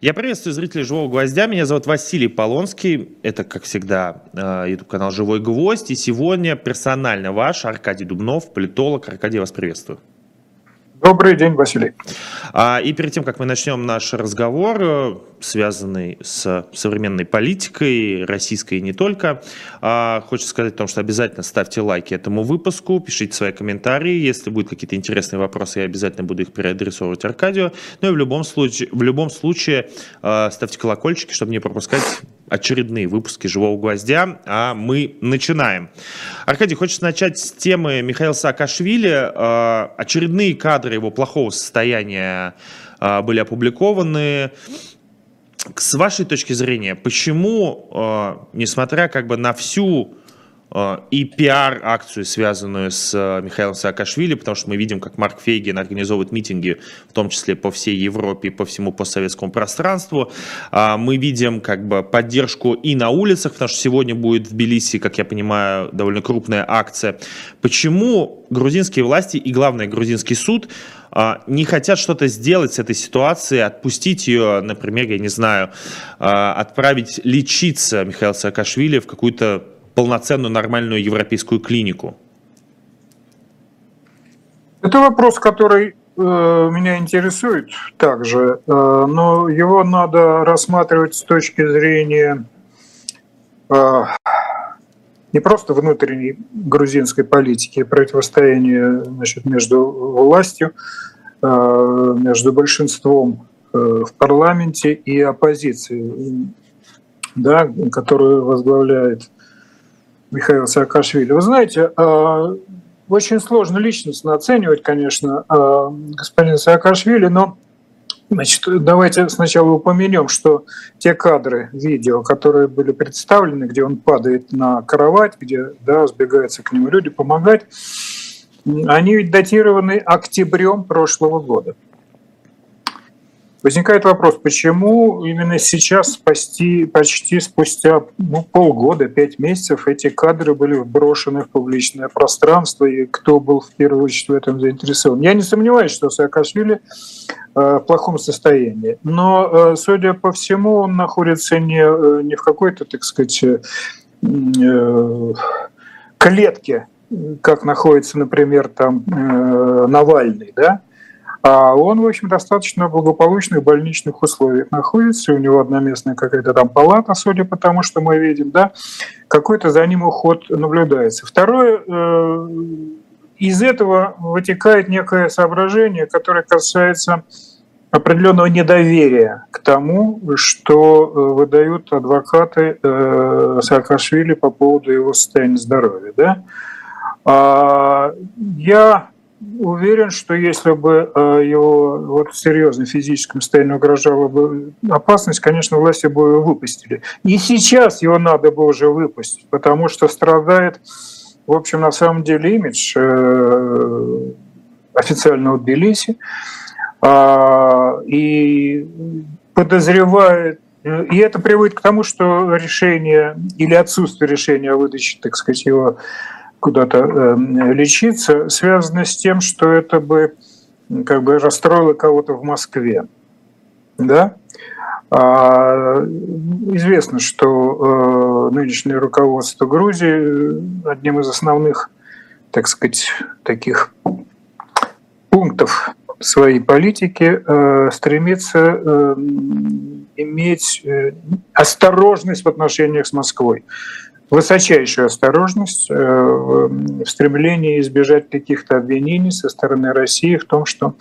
Я приветствую зрителей «Живого гвоздя». Меня зовут Василий Полонский. Это, как всегда, э, YouTube-канал «Живой гвоздь». И сегодня персонально ваш Аркадий Дубнов, политолог. Аркадий, вас приветствую. Добрый день, Василий. А, и перед тем, как мы начнем наш разговор, э, связанный с современной политикой, российской и не только, а, хочется сказать о том, что обязательно ставьте лайки этому выпуску, пишите свои комментарии. Если будут какие-то интересные вопросы, я обязательно буду их переадресовывать Аркадию. Ну и в любом случае, в любом случае а, ставьте колокольчики, чтобы не пропускать очередные выпуски «Живого гвоздя», а мы начинаем. Аркадий, хочется начать с темы Михаила Саакашвили. А, очередные кадры его плохого состояния а, были опубликованы. С вашей точки зрения, почему, а, несмотря как бы на всю и пиар-акцию, связанную с а, Михаилом Саакашвили, потому что мы видим, как Марк Фейгин организовывает митинги, в том числе по всей Европе по всему постсоветскому пространству. А, мы видим как бы поддержку и на улицах, потому что сегодня будет в Тбилиси, как я понимаю, довольно крупная акция. Почему грузинские власти и, главное, грузинский суд не хотят что-то сделать с этой ситуацией, отпустить ее, например, я не знаю, отправить лечиться Михаила Саакашвили в какую-то полноценную нормальную европейскую клинику? Это вопрос, который э, меня интересует также, э, но его надо рассматривать с точки зрения э, не просто внутренней грузинской политики, противостояния значит, между властью, э, между большинством э, в парламенте и оппозицией, да, которую возглавляет Михаила Саакашвили. Вы знаете, а, очень сложно личностно оценивать, конечно, а, господина Саакашвили, но Значит, давайте сначала упомянем, что те кадры видео, которые были представлены, где он падает на кровать, где да, сбегаются к нему люди помогать, они ведь датированы октябрем прошлого года. Возникает вопрос, почему именно сейчас, спасти, почти спустя ну, полгода, пять месяцев, эти кадры были вброшены в публичное пространство, и кто был в первую очередь в этом заинтересован. Я не сомневаюсь, что Саакашвили э, в плохом состоянии, но, э, судя по всему, он находится не, э, не в какой-то, так сказать, клетке, как находится, например, там Навальный, да, он, в общем, достаточно благополучных больничных условиях находится. У него одноместная какая-то там палата, судя по тому, что мы видим, да, какой-то за ним уход наблюдается. Второе, э, из этого вытекает некое соображение, которое касается определенного недоверия к тому, что э, выдают адвокаты э, Саакашвили по поводу его состояния здоровья. Да? А, я уверен, что если бы э, его вот в серьезном физическом состоянии угрожала бы опасность, конечно, власти бы его выпустили. И сейчас его надо бы уже выпустить, потому что страдает, в общем, на самом деле имидж э, официального Тбилиси. А, и подозревает и это приводит к тому, что решение или отсутствие решения о выдаче, так сказать, его куда-то э, лечиться, связано с тем, что это бы как бы расстроило кого-то в Москве. Да? А, известно, что э, нынешнее руководство Грузии одним из основных, так сказать, таких пунктов своей политики э, стремится э, иметь э, осторожность в отношениях с Москвой высочайшую осторожность э, в стремлении избежать каких-то обвинений со стороны России в том, что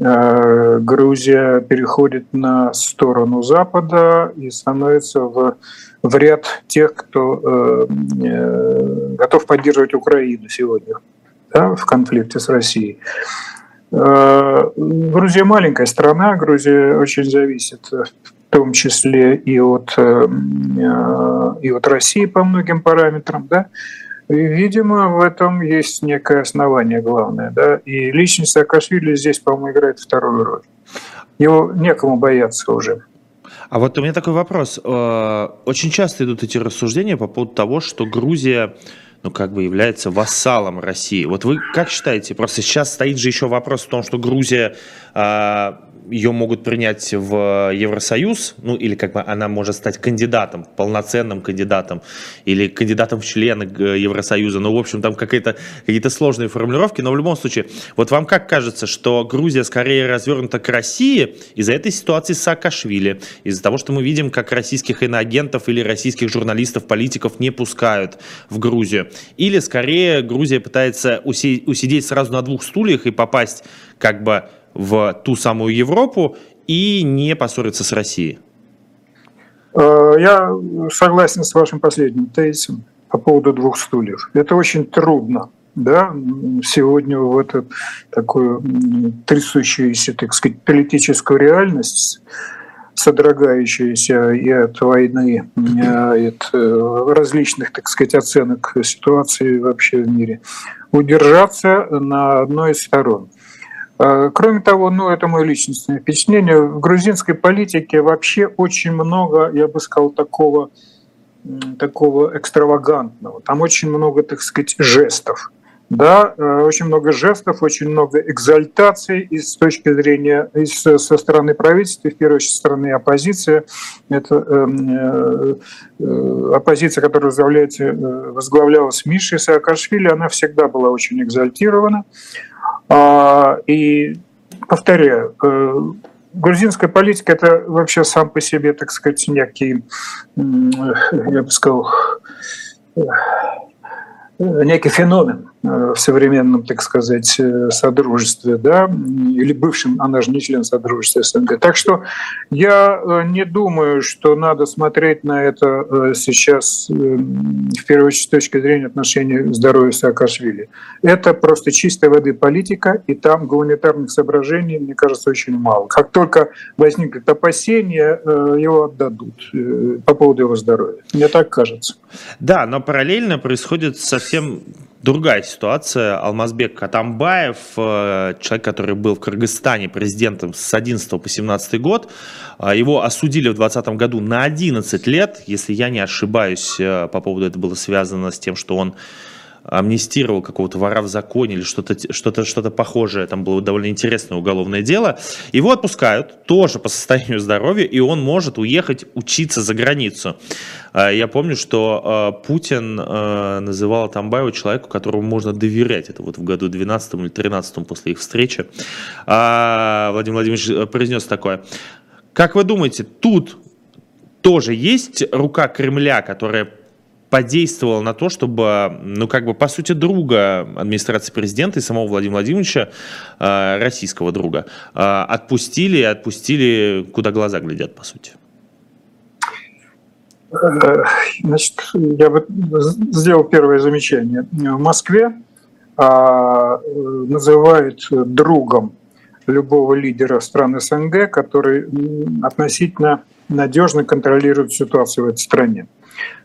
э, Грузия переходит на сторону Запада и становится в, в ряд тех, кто э, готов поддерживать Украину сегодня да, в конфликте с Россией. Грузия маленькая страна, Грузия очень зависит в том числе и от, э, э, и от России по многим параметрам, да, и, видимо, в этом есть некое основание главное, да, и личность Саакашвили здесь, по-моему, играет вторую роль. Его некому бояться уже. А вот у меня такой вопрос. Э, очень часто идут эти рассуждения по поводу того, что Грузия ну, как бы является вассалом России. Вот вы как считаете, просто сейчас стоит же еще вопрос в том, что Грузия ее могут принять в Евросоюз, ну или как бы она может стать кандидатом, полноценным кандидатом, или кандидатом в члены Евросоюза. Ну, в общем, там какие-то какие сложные формулировки, но в любом случае, вот вам как кажется, что Грузия скорее развернута к России из-за этой ситуации с Саакашвили, из-за того, что мы видим, как российских иноагентов или российских журналистов, политиков не пускают в Грузию, или скорее Грузия пытается усидеть сразу на двух стульях и попасть как бы в ту самую Европу и не поссориться с Россией? Э, я согласен с вашим последним тезисом по поводу двух стульев. Это очень трудно. Да, сегодня в эту такую трясущуюся, так сказать, политическую реальность, содрогающуюся и от войны, и от э, различных, так сказать, оценок ситуации вообще в мире, удержаться на одной из сторон – кроме того, ну это мое личностное впечатление, в грузинской политике вообще очень много, я бы сказал, такого, такого экстравагантного. Там очень много, так сказать, жестов. Да, э, очень много жестов, очень много экзальтаций и с точки зрения и со стороны правительства, в первую очередь, со стороны оппозиции. Это э, э, оппозиция, которая возглавляется, э, возглавлялась Мишей Саакашвили, она всегда была очень экзальтирована. И повторяю, э, грузинская политика это вообще сам по себе, так сказать, некий, я бы сказал, э, некий феномен. Э, в современном, так сказать, э, содружестве, да, или бывшем, она же не член содружества СНГ. Так что я э, не думаю, что надо смотреть на это сейчас, в первую очередь, с точки зрения отношений здоровья Саакашвили. Это просто чистой воды политика, и там гуманитарных соображений, мне кажется, очень мало. Как только возникнет опасение, его отдадут по поводу его здоровья. Мне так кажется. Да, но параллельно происходит совсем другая ситуация. Алмазбек Катамбаев, э, человек, который был в Кыргызстане президентом с 11 по 17 год, э, его осудили в 2020 году на 11 лет, если я не ошибаюсь, э, по поводу это было связано с тем, что он амнистировал какого-то вора в законе или что-то что-то что-то похожее, там было довольно интересное уголовное дело. Его отпускают тоже по состоянию здоровья, и он может уехать учиться за границу. А, я помню, что а, Путин а, называл Атамбаева человеку, которому можно доверять. Это вот в году 12 или 13 после их встречи. Владимир Владимирович э, произнес такое. Как вы думаете, тут тоже есть рука Кремля, которая подействовал на то, чтобы, ну, как бы, по сути, друга администрации президента и самого Владимира Владимировича, э, российского друга, э, отпустили и отпустили, куда глаза глядят, по сути? Э, значит, я бы сделал первое замечание. В Москве а, называют другом любого лидера стран СНГ, который относительно надежно контролирует ситуацию в этой стране.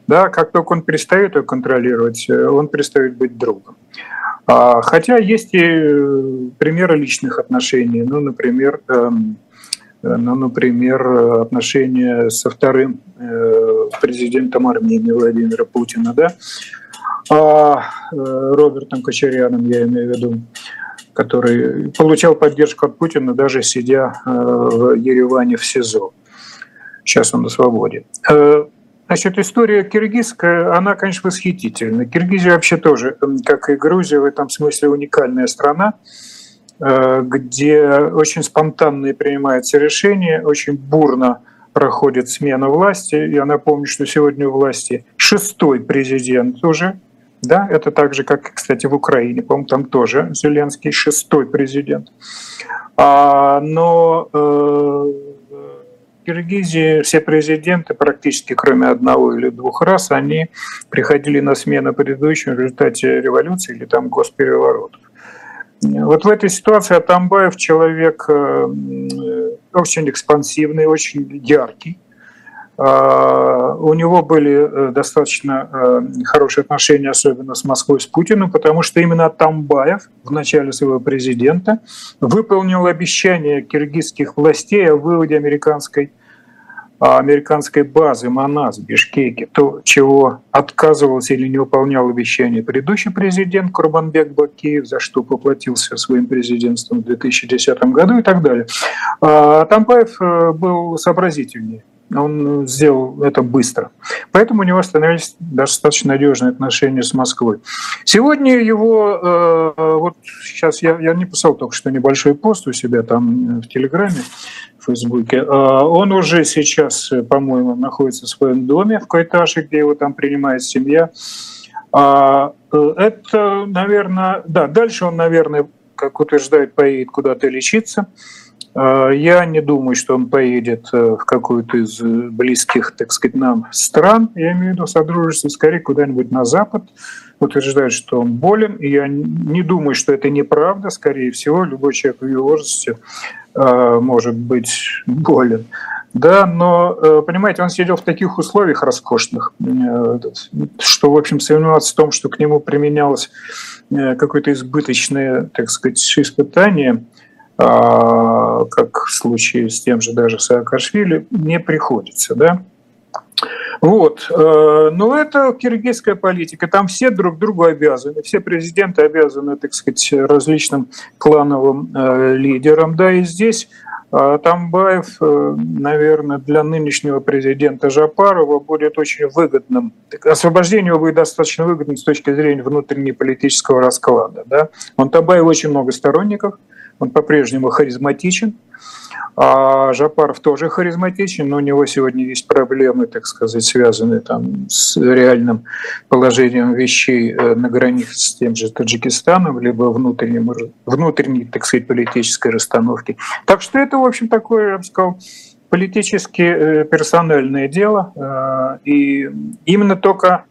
Да, как только он перестает ее контролировать, э, он перестает быть другом. А, хотя есть и э, примеры личных отношений, ну, например, эм, э, ну, например, отношения со вторым президентом Армении Владимира Путина, да, а Робертом Кочеряном, я имею в виду, который получал поддержку от Путина, даже сидя в Ереване в СИЗО. Сейчас он на свободе. Значит, история киргизская, она, конечно, восхитительна. Киргизия вообще тоже, как и Грузия, в этом смысле уникальная страна, э, где очень спонтанные принимаются решения, очень бурно проходит смена власти. Я напомню, что сегодня у власти шестой президент уже, да, это так же, как, кстати, в Украине, по-моему, там тоже Зеленский шестой президент. А, но э, Киргизии все президенты, практически кроме одного или двух раз, они приходили на смену предыдущим в результате революции или там госпереворотов. Вот в этой ситуации Атамбаев человек э, очень экспансивный, очень яркий. А, у него были э, достаточно э, хорошие отношения, особенно с Москвой, с Путиным, потому что именно Атамбаев в начале своего президента выполнил обещание киргизских властей о выводе американской американской базы МАНАС в Бишкеке, то, чего отказывался или не выполнял обещание предыдущий президент Курбанбек Бакиев, за что поплатился своим президентством в 2010 году и так далее. А Тампаев э, был сообразительнее он сделал это быстро. Поэтому у него становились достаточно надежные отношения с Москвой. Сегодня его, э, вот сейчас я, я не писал только что небольшой пост у себя там в Телеграме, Фейсбуке. А, он уже сейчас, по-моему, находится в своем доме в Кайташе, где его там принимает семья. А, э, это, наверное, да, дальше он, наверное, как утверждает, поедет куда-то лечиться. А, я не думаю, что он поедет э, в какую-то из близких, так сказать, нам стран, я имею в виду содружество, скорее куда-нибудь на Запад. Утверждает, что он болен, и я не думаю, что это неправда. Скорее всего, любой человек в его возрасте Э, может быть болен. Да, но, э, понимаете, он сидел в таких условиях роскошных, э, что, в общем, сомневаться в том, что к нему применялось какое-то избыточное, так сказать, испытание, а, как в случае с тем же даже Саакашвили, не приходится, да. Вот. Но это киргизская политика. Там все друг другу обязаны. Все президенты обязаны, так сказать, различным клановым лидерам. Да, и здесь Тамбаев, наверное, для нынешнего президента Жапарова будет очень выгодным. Освобождение его будет достаточно выгодным с точки зрения внутреннеполитического расклада. Да? Он Тамбаев очень много сторонников, он по-прежнему харизматичен, а Жапаров тоже харизматичен, но у него сегодня есть проблемы, так сказать, связанные там с реальным положением вещей э, на границе с тем же Таджикистаном, либо внутренним, внутренней, так сказать, политической расстановки. Так что это, в общем, такое, я бы сказал, политически э, персональное дело. Э, и именно только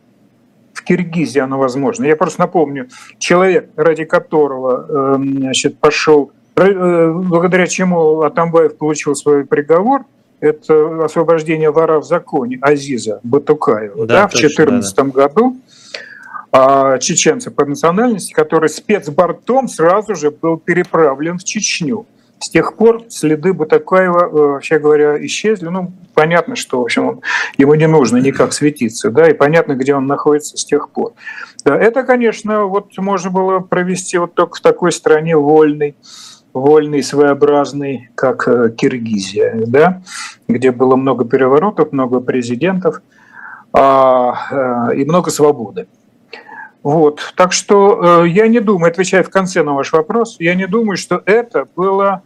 в Киргизии оно возможно. Я просто напомню, человек, ради которого значит, пошел благодаря чему Атамбаев получил свой приговор, это освобождение вора в законе Азиза Батукаева да, да, в 2014 да, да. году, а, чеченца по национальности, который спецбортом сразу же был переправлен в Чечню. С тех пор следы Батакаева, э, вообще говоря, исчезли. Ну, понятно, что, в общем, он, ему не нужно никак светиться, да, и понятно, где он находится с тех пор. Да, это, конечно, вот можно было провести вот только в такой стране вольной, вольный, своеобразный, как э, Киргизия, да, где было много переворотов, много президентов а, э, и много свободы. Вот. Так что э, я не думаю, отвечая в конце на ваш вопрос, я не думаю, что это было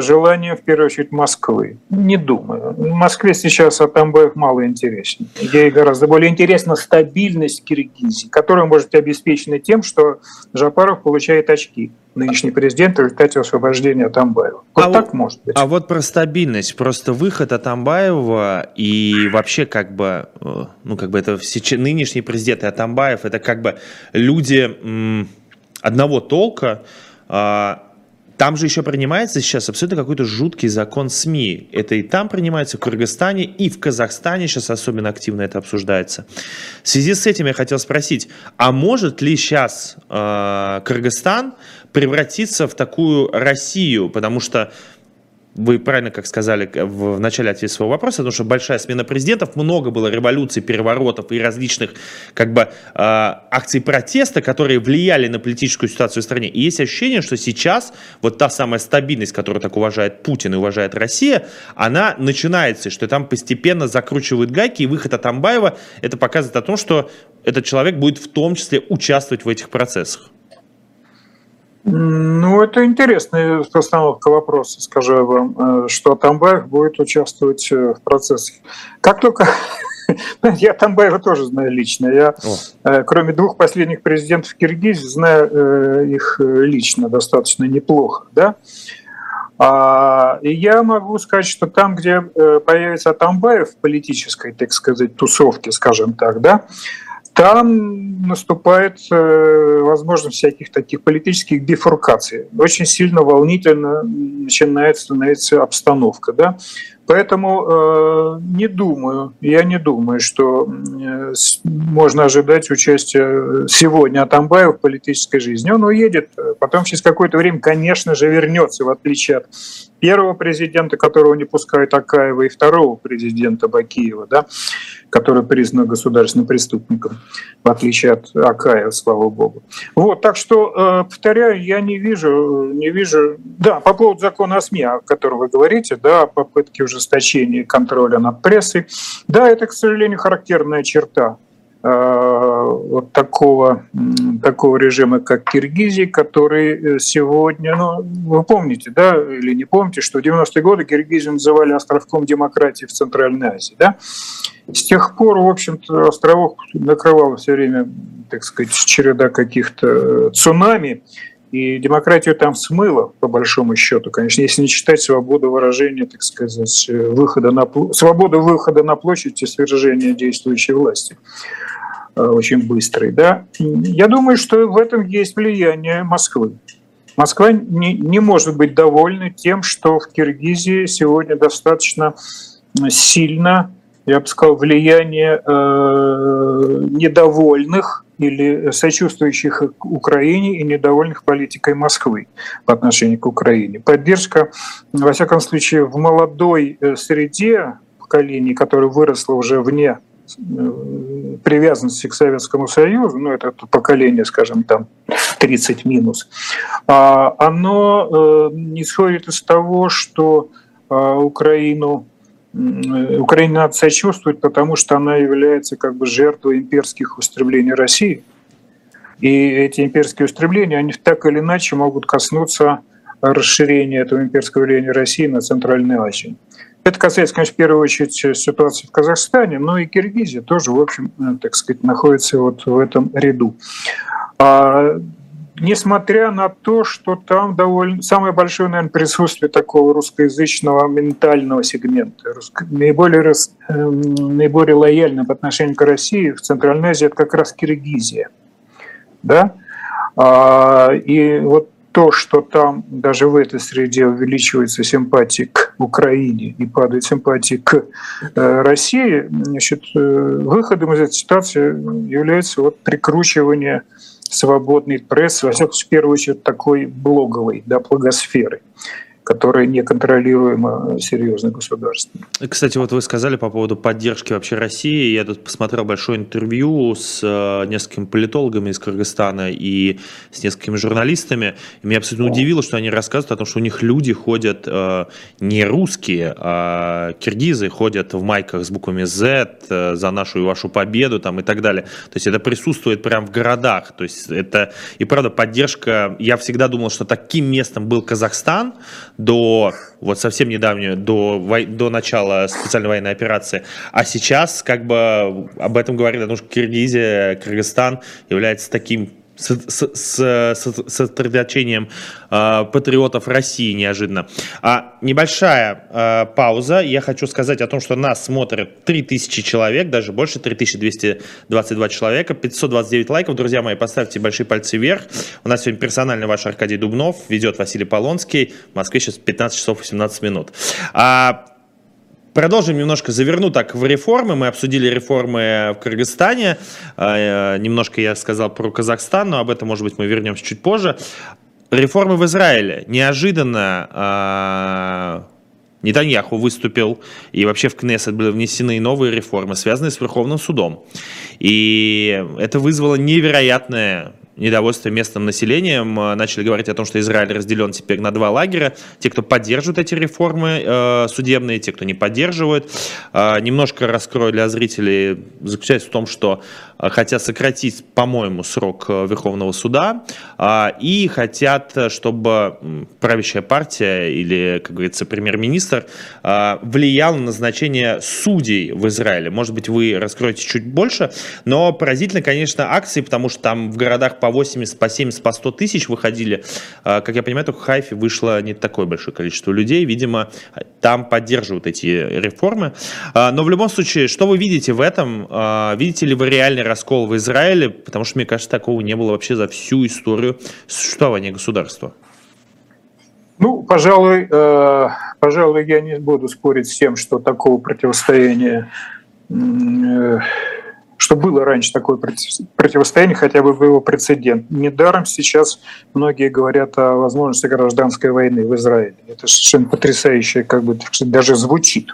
желание, в первую очередь, Москвы. Не думаю. В Москве сейчас Атамбаев мало интересен. Ей гораздо более интересна стабильность Киргизии, которая может быть обеспечена тем, что Жапаров получает очки нынешний президент в результате освобождения Атамбаева. Вот а так вот, может быть. А вот про стабильность. Просто выход Атамбаева и вообще как бы, э, ну как бы это нынешний президент и Атамбаев, это как бы люди одного толка, а, там же еще принимается сейчас абсолютно какой-то жуткий закон СМИ. Это и там принимается, в Кыргызстане, и в Казахстане сейчас особенно активно это обсуждается. В связи с этим я хотел спросить, а может ли сейчас э, Кыргызстан превратиться в такую Россию? Потому что вы правильно, как сказали в начале ответа своего вопроса, потому что большая смена президентов, много было революций, переворотов и различных как бы э, акций протеста, которые влияли на политическую ситуацию в стране. И есть ощущение, что сейчас вот та самая стабильность, которую так уважает Путин и уважает Россия, она начинается, что там постепенно закручивают гайки, и выход Атамбаева это показывает о том, что этот человек будет в том числе участвовать в этих процессах. Ну, это интересная постановка вопроса, скажу я вам, э, что Атамбаев будет участвовать э, в процессе. Как только... Я Атамбаева тоже знаю лично. Я, О. Э, кроме двух последних президентов Киргизии, знаю их лично достаточно неплохо. Да? А, и я могу сказать, что там, где появится Атамбаев в политической, так сказать, тусовке, скажем так, да, там наступает э, возможность всяких таких политических бифуркаций. Очень сильно волнительно начинает становиться обстановка. Да? Поэтому э, не думаю, я не думаю, что э, можно ожидать участия сегодня Атамбаева в политической жизни. Он уедет, потом через какое-то время, конечно же, вернется, в отличие от первого президента, которого не пускают Акаева, и второго президента Бакиева, да, который признан государственным преступником, в отличие от Акаева, слава богу. Вот, так что, э, повторяю, я не вижу, не вижу... Да, по поводу закона о СМИ, о котором вы говорите, да, попытки ужесточения контроля над прессой, да, это, к сожалению, характерная черта вот такого, такого режима, как Киргизии, который э, сегодня, ну, вы помните, да, или не помните, что в 90-е годы Киргизию называли островком демократии в Центральной Азии, да? С тех пор, в общем-то, островов накрывало все время, так сказать, череда каких-то э, цунами, и демократию там смыло, по большому счету, конечно, если не считать свободу выражения, так сказать, выхода на, свободу выхода на площадь и свержения действующей власти э, очень быстрый. Да? Я думаю, что в этом есть влияние Москвы. Москва не, не может быть довольна тем, что в Киргизии сегодня достаточно сильно, я бы сказал, влияние э, недовольных или сочувствующих Украине и недовольных политикой Москвы по отношению к Украине. Поддержка, во всяком случае, в молодой э, среде поколений, которое выросло уже вне э, привязанности к Советскому Союзу, ну это поколение, скажем, там 30 минус, а, оно э, исходит из того, что Украину Украине надо сочувствовать, потому что она является как бы жертвой имперских устремлений России. И эти имперские устремления, они так или иначе могут коснуться расширения этого имперского влияния России на Центральную Азию. Это касается, конечно, в первую очередь ситуации в Казахстане, но и Киргизия тоже, в общем, э, так сказать, находится вот в этом ряду. Несмотря на то, что там довольно самое большое, наверное, присутствие такого русскоязычного ментального сегмента, русско, наиболее, э, наиболее лояльно по отношению к России в Центральной Азии, это как раз Киргизия. Да? А, и вот то, что там даже в этой среде увеличивается симпатия к Украине и падает симпатия к э, России, значит, э, выходом из этой ситуации является вот прикручивание свободный пресс, во всяком в первую очередь, такой блоговой, да, блогосферы которая неконтролируема серьезно государством. Кстати, вот вы сказали по поводу поддержки вообще России. Я тут посмотрел большое интервью с э, несколькими политологами из Кыргызстана и с несколькими журналистами. И меня абсолютно удивило, что они рассказывают о том, что у них люди ходят э, не русские, а киргизы ходят в майках с буквами Z э, за нашу и вашу победу там, и так далее. То есть это присутствует прямо в городах. То есть это и правда поддержка. Я всегда думал, что таким местом был Казахстан, до вот совсем недавнего, до, до начала специальной военной операции. А сейчас как бы об этом говорили, потому что Киргизия, Кыргызстан является таким с, с, с, сосредоточением э, патриотов России неожиданно. А, небольшая э, пауза. Я хочу сказать о том, что нас смотрят 3000 человек, даже больше, 3222 человека, 529 лайков. Друзья мои, поставьте большие пальцы вверх. У нас сегодня персонально ваш Аркадий Дубнов, ведет Василий Полонский. В Москве сейчас 15 часов 18 минут. А, Продолжим немножко, заверну так в реформы. Мы обсудили реформы в Кыргызстане. А, э, немножко я сказал про Казахстан, но об этом, может быть, мы вернемся чуть позже. Реформы в Израиле. Неожиданно а, Нетаньяху выступил, и вообще в Кнессет были внесены новые реформы, связанные с Верховным судом. И это вызвало невероятное недовольство местным населением, э, начали говорить о том, что Израиль разделен теперь на два лагеря. Те, кто поддерживают эти реформы э, судебные, те, кто не поддерживают. Э, немножко раскрою для зрителей, заключается в том, что хотят сократить, по-моему, срок Верховного суда и хотят, чтобы правящая партия или, как говорится, премьер-министр влиял на назначение судей в Израиле. Может быть, вы раскроете чуть больше, но поразительно, конечно, акции, потому что там в городах по по 80, по 70, по 100 тысяч выходили. А, как я понимаю, только в Хайфе вышло не такое большое количество людей. Видимо, там поддерживают эти реформы. А, но в любом случае, что вы видите в этом? А, видите ли вы реальный раскол в Израиле? Потому что, мне кажется, такого не было вообще за всю историю существования государства. Ну, пожалуй, э, пожалуй, я не буду спорить с тем, что такого противостояния, э, что было раньше такое противостояние, хотя бы был прецедент. Недаром сейчас многие говорят о возможности гражданской войны в Израиле. Это совершенно потрясающе, как бы даже звучит.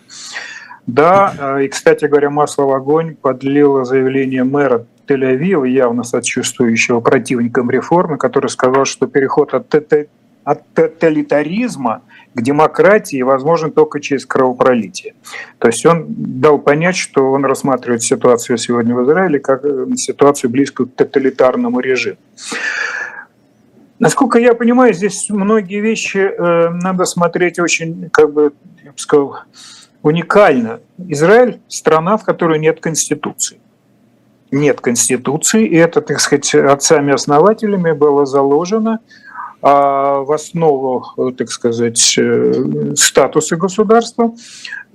Да, э, и, кстати говоря, масло в огонь подлило заявление мэра Тель-Авива, явно сочувствующего противникам реформы, который сказал, что переход от от тоталитаризма к демократии возможен только через кровопролитие. То есть он дал понять, что он рассматривает ситуацию сегодня в Израиле как э, ситуацию близкую к тоталитарному режиму. Насколько я понимаю, здесь многие вещи э, надо смотреть очень, как бы, я бы сказал, уникально. Израиль – страна, в которой нет конституции. Нет конституции, и это, так сказать, отцами-основателями было заложено – а, в основу, так сказать, э, статуса государства.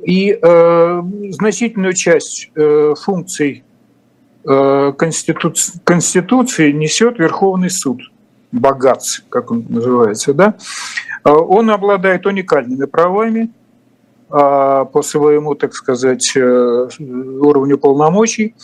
И э, значительную часть э, функций Конституции, Конституции несет Верховный суд, богатств, как он называется, да, он обладает уникальными правами а, по своему, так сказать, уровню полномочий.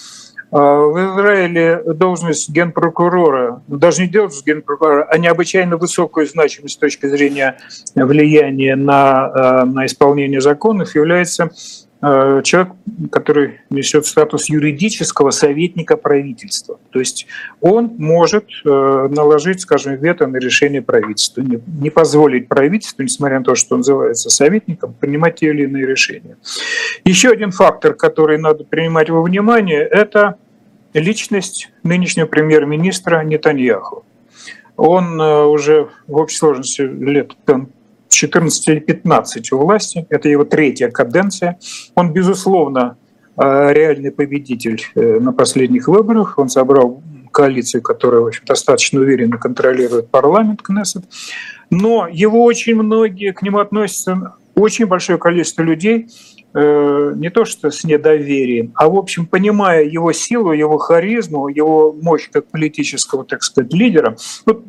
А, в Израиле должность генпрокурора, даже не должность генпрокурора, а необычайно высокую значимость с точки зрения влияния на, а, на исполнение законов является Э, человек, который несет статус юридического советника правительства. То есть он может э, наложить, скажем, вето на решение правительства, не позволить правительству, несмотря на то, что он называется советником, принимать те или иные решения. Еще один фактор, который надо принимать во внимание, это личность нынешнего премьер-министра Нетаньяху. Он э, уже в общей сложности лет 14 или 15 у власти. Это его третья каденция. Он, безусловно, э, реальный победитель э, на последних выборах. Он собрал коалицию, которая в общем, достаточно уверенно контролирует парламент Кнессет. Но его очень многие, к нему относятся очень большое количество людей, Э, не то что с недоверием, а, в общем, понимая его силу, его харизму, его мощь как политического, так сказать, лидера. Вот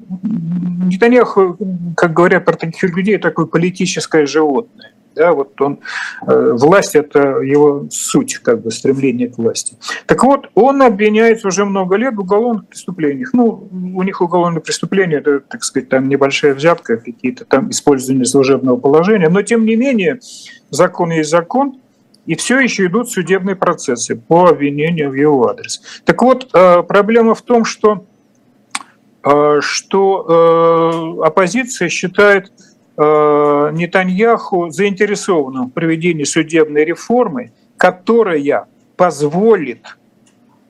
Нетаньяху, как говорят про таких людей, такое политическое животное. Да, вот он, э, власть – это его суть, как бы стремление к власти. Так вот, он обвиняется уже много лет в уголовных преступлениях. Ну, у них уголовные преступления – это, так сказать, там небольшая взятка, какие-то там использование служебного положения. Но, тем не менее, закон есть закон, и все еще идут судебные процессы по обвинению в его адрес. Так вот, э, проблема в том, что, э, что оппозиция считает Нетаньяху заинтересованным в проведении судебной реформы, которая позволит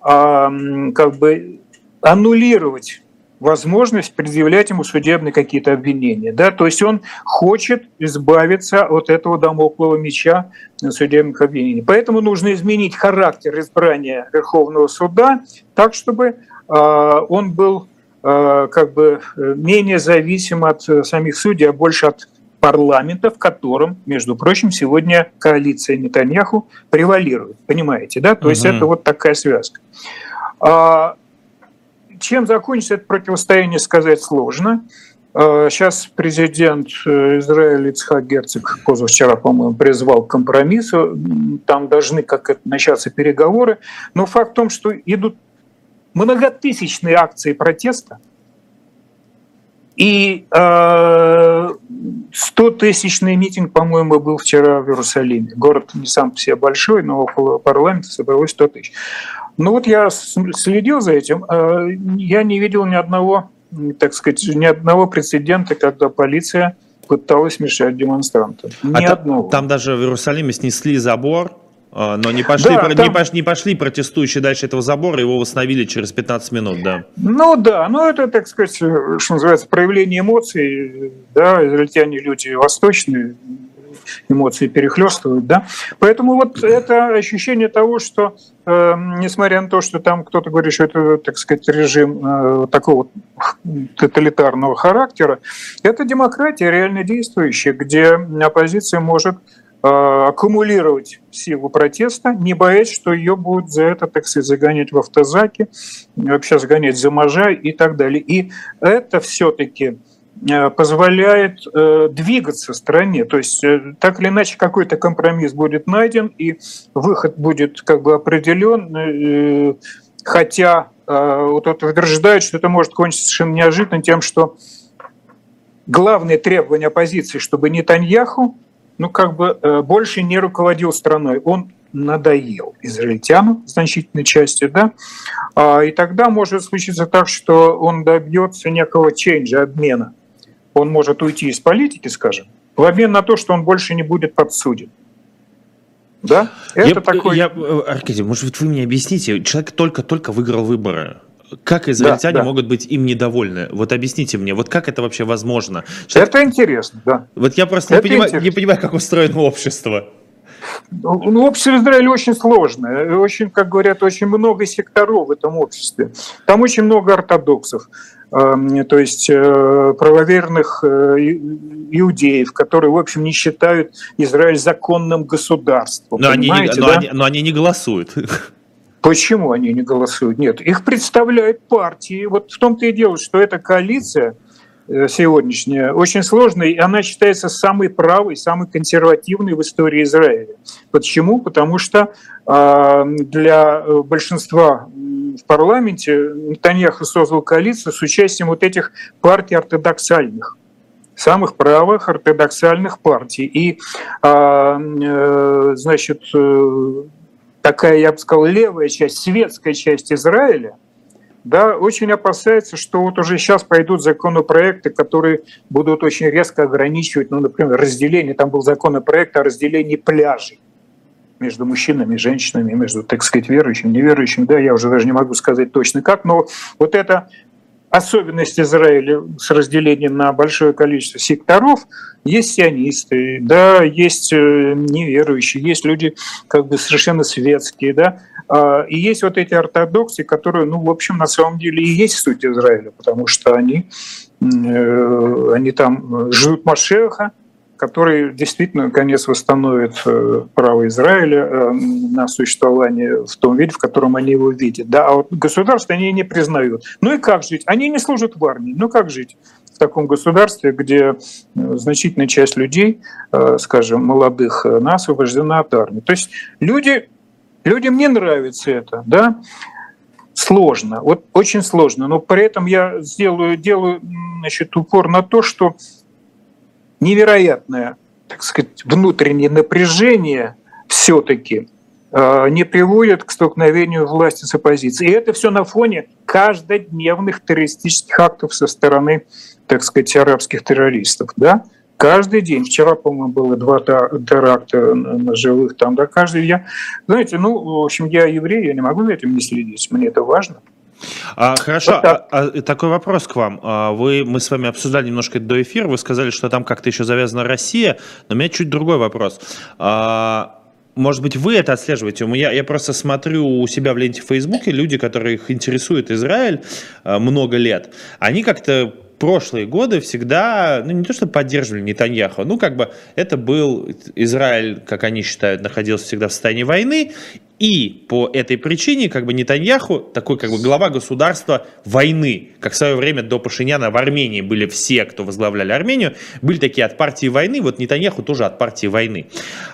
как бы аннулировать возможность предъявлять ему судебные какие-то обвинения. Да? То есть он хочет избавиться от этого домоклого меча судебных обвинений. Поэтому нужно изменить характер избрания Верховного суда так, чтобы э, он был э, как бы менее зависим от самих судей, а больше от парламента, в котором, между прочим, сегодня коалиция Нетаньяху превалирует. Понимаете, да? То угу. есть это вот такая связка. А, чем закончится это противостояние, сказать сложно. Сейчас а, президент э, Израиля Ицхак Герцог позавчера, по-моему, призвал к компромиссу. Там должны как начаться переговоры. Но факт в том, что идут многотысячные акции протеста. И э, 100-тысячный митинг, по-моему, был вчера в Иерусалиме. Город не сам по себе большой, но около парламента собралось 100 тысяч. Ну вот я следил за этим, а, я не видел ни одного, так сказать, ни одного прецедента, когда полиция пыталась мешать демонстрантам. Ни а одного. Там даже в Иерусалиме снесли забор, но не пошли, да, там... не, пошли, не пошли протестующие дальше этого забора, его восстановили через 15 минут, да. Ну да, ну это, так сказать, что называется, проявление эмоций, да, израильтяне люди восточные, эмоции перехлестывают, да. Поэтому вот это ощущение того, что э, несмотря на то, что там кто-то говорит, что это, так сказать, режим э, такого тоталитарного характера, это демократия реально действующая, где оппозиция может аккумулировать силу протеста, не боясь, что ее будут за это, так сказать, загонять в автозаки, вообще загонять за можа и так далее. И это все-таки э, позволяет э, двигаться стране. То есть так или иначе какой-то компромисс будет найден, и выход будет как бы определен, хотя вот утверждают, что это может кончиться совершенно неожиданно тем, что главное требование оппозиции, чтобы Нетаньяху ну, как бы э, больше не руководил страной. Он надоел израильтянам значительной части, да, а, и тогда может случиться так, что он добьется некого ченджа, обмена. Он может уйти из политики, скажем, в обмен на то, что он больше не будет подсуден. Да? Это я, такой... я, э, Аркадий, может быть, вы мне объясните, человек только-только выиграл выборы. Как израильтяне да, да. могут быть им недовольны? Вот объясните мне, вот как это вообще возможно? Человек... Это интересно, да. Вот я просто не понимаю, не понимаю, как устроено общество. Ну, ну, общество в Израиле очень сложное. Очень, как говорят, очень много секторов в этом обществе. Там очень много ортодоксов, эм, то есть э, правоверных э, иудеев, которые, в общем, не считают Израиль законным государством. Но, они не, но, да? они, но они не голосуют. Почему они не голосуют? Нет, их представляют партии. Вот в том-то и дело, что эта коалиция э, сегодняшняя очень сложная, и она считается самой правой, самой консервативной в истории Израиля. Почему? Потому что а, для большинства в парламенте Нетаньяху создал коалицию с участием вот этих партий ортодоксальных самых правых ортодоксальных партий. И, а, э, значит, э, такая, я бы сказал, левая часть, светская часть Израиля, да, очень опасается, что вот уже сейчас пойдут законопроекты, которые будут очень резко ограничивать, ну, например, разделение, там был законопроект о разделении пляжей между мужчинами и женщинами, между, так сказать, верующими, неверующими, да, я уже даже не могу сказать точно как, но вот это особенность Израиля с разделением на большое количество секторов, есть сионисты, да, есть э, неверующие, есть люди как бы совершенно светские, да, а, и есть вот эти ортодоксы, которые, ну, в общем, на самом деле и есть суть Израиля, потому что они, э, они там ждут Машеха, который действительно, наконец, восстановит э, право Израиля э, на существование в том виде, в котором они его видят. Да, а вот государство они не признают. Ну и как жить? Они не служат в армии. Ну как жить? в таком государстве, где э, значительная часть людей, скажем, молодых, она освобождена от армии. То есть люди, людям не нравится это, да, сложно, вот очень сложно, но при этом я сделаю, делаю значит, упор на то, что невероятное, так сказать, внутреннее напряжение все-таки э, не приводит к столкновению власти с оппозицией. И это все на фоне каждодневных террористических актов со стороны, так сказать, арабских террористов. Да? Каждый день. Вчера, по-моему, было два теракта на живых там. Да, каждый я, знаете, ну, в общем, я еврей, я не могу за этим не следить. Мне это важно. А, хорошо, вот а, а, такой вопрос к вам. А, вы, мы с вами обсуждали немножко до эфира, вы сказали, что там как-то еще завязана Россия, но у меня чуть другой вопрос. А, может быть, вы это отслеживаете? Я, я просто смотрю у себя в ленте в Фейсбуке, люди, которых интересует Израиль а, много лет, они как-то прошлые годы всегда, ну не то что поддерживали Нетаньяху, ну как бы это был Израиль, как они считают, находился всегда в состоянии войны, и по этой причине как бы Нетаньяху, такой как бы глава государства войны, как в свое время до Пашиняна в Армении были все, кто возглавляли Армению, были такие от партии войны, вот Нетаньяху тоже от партии войны.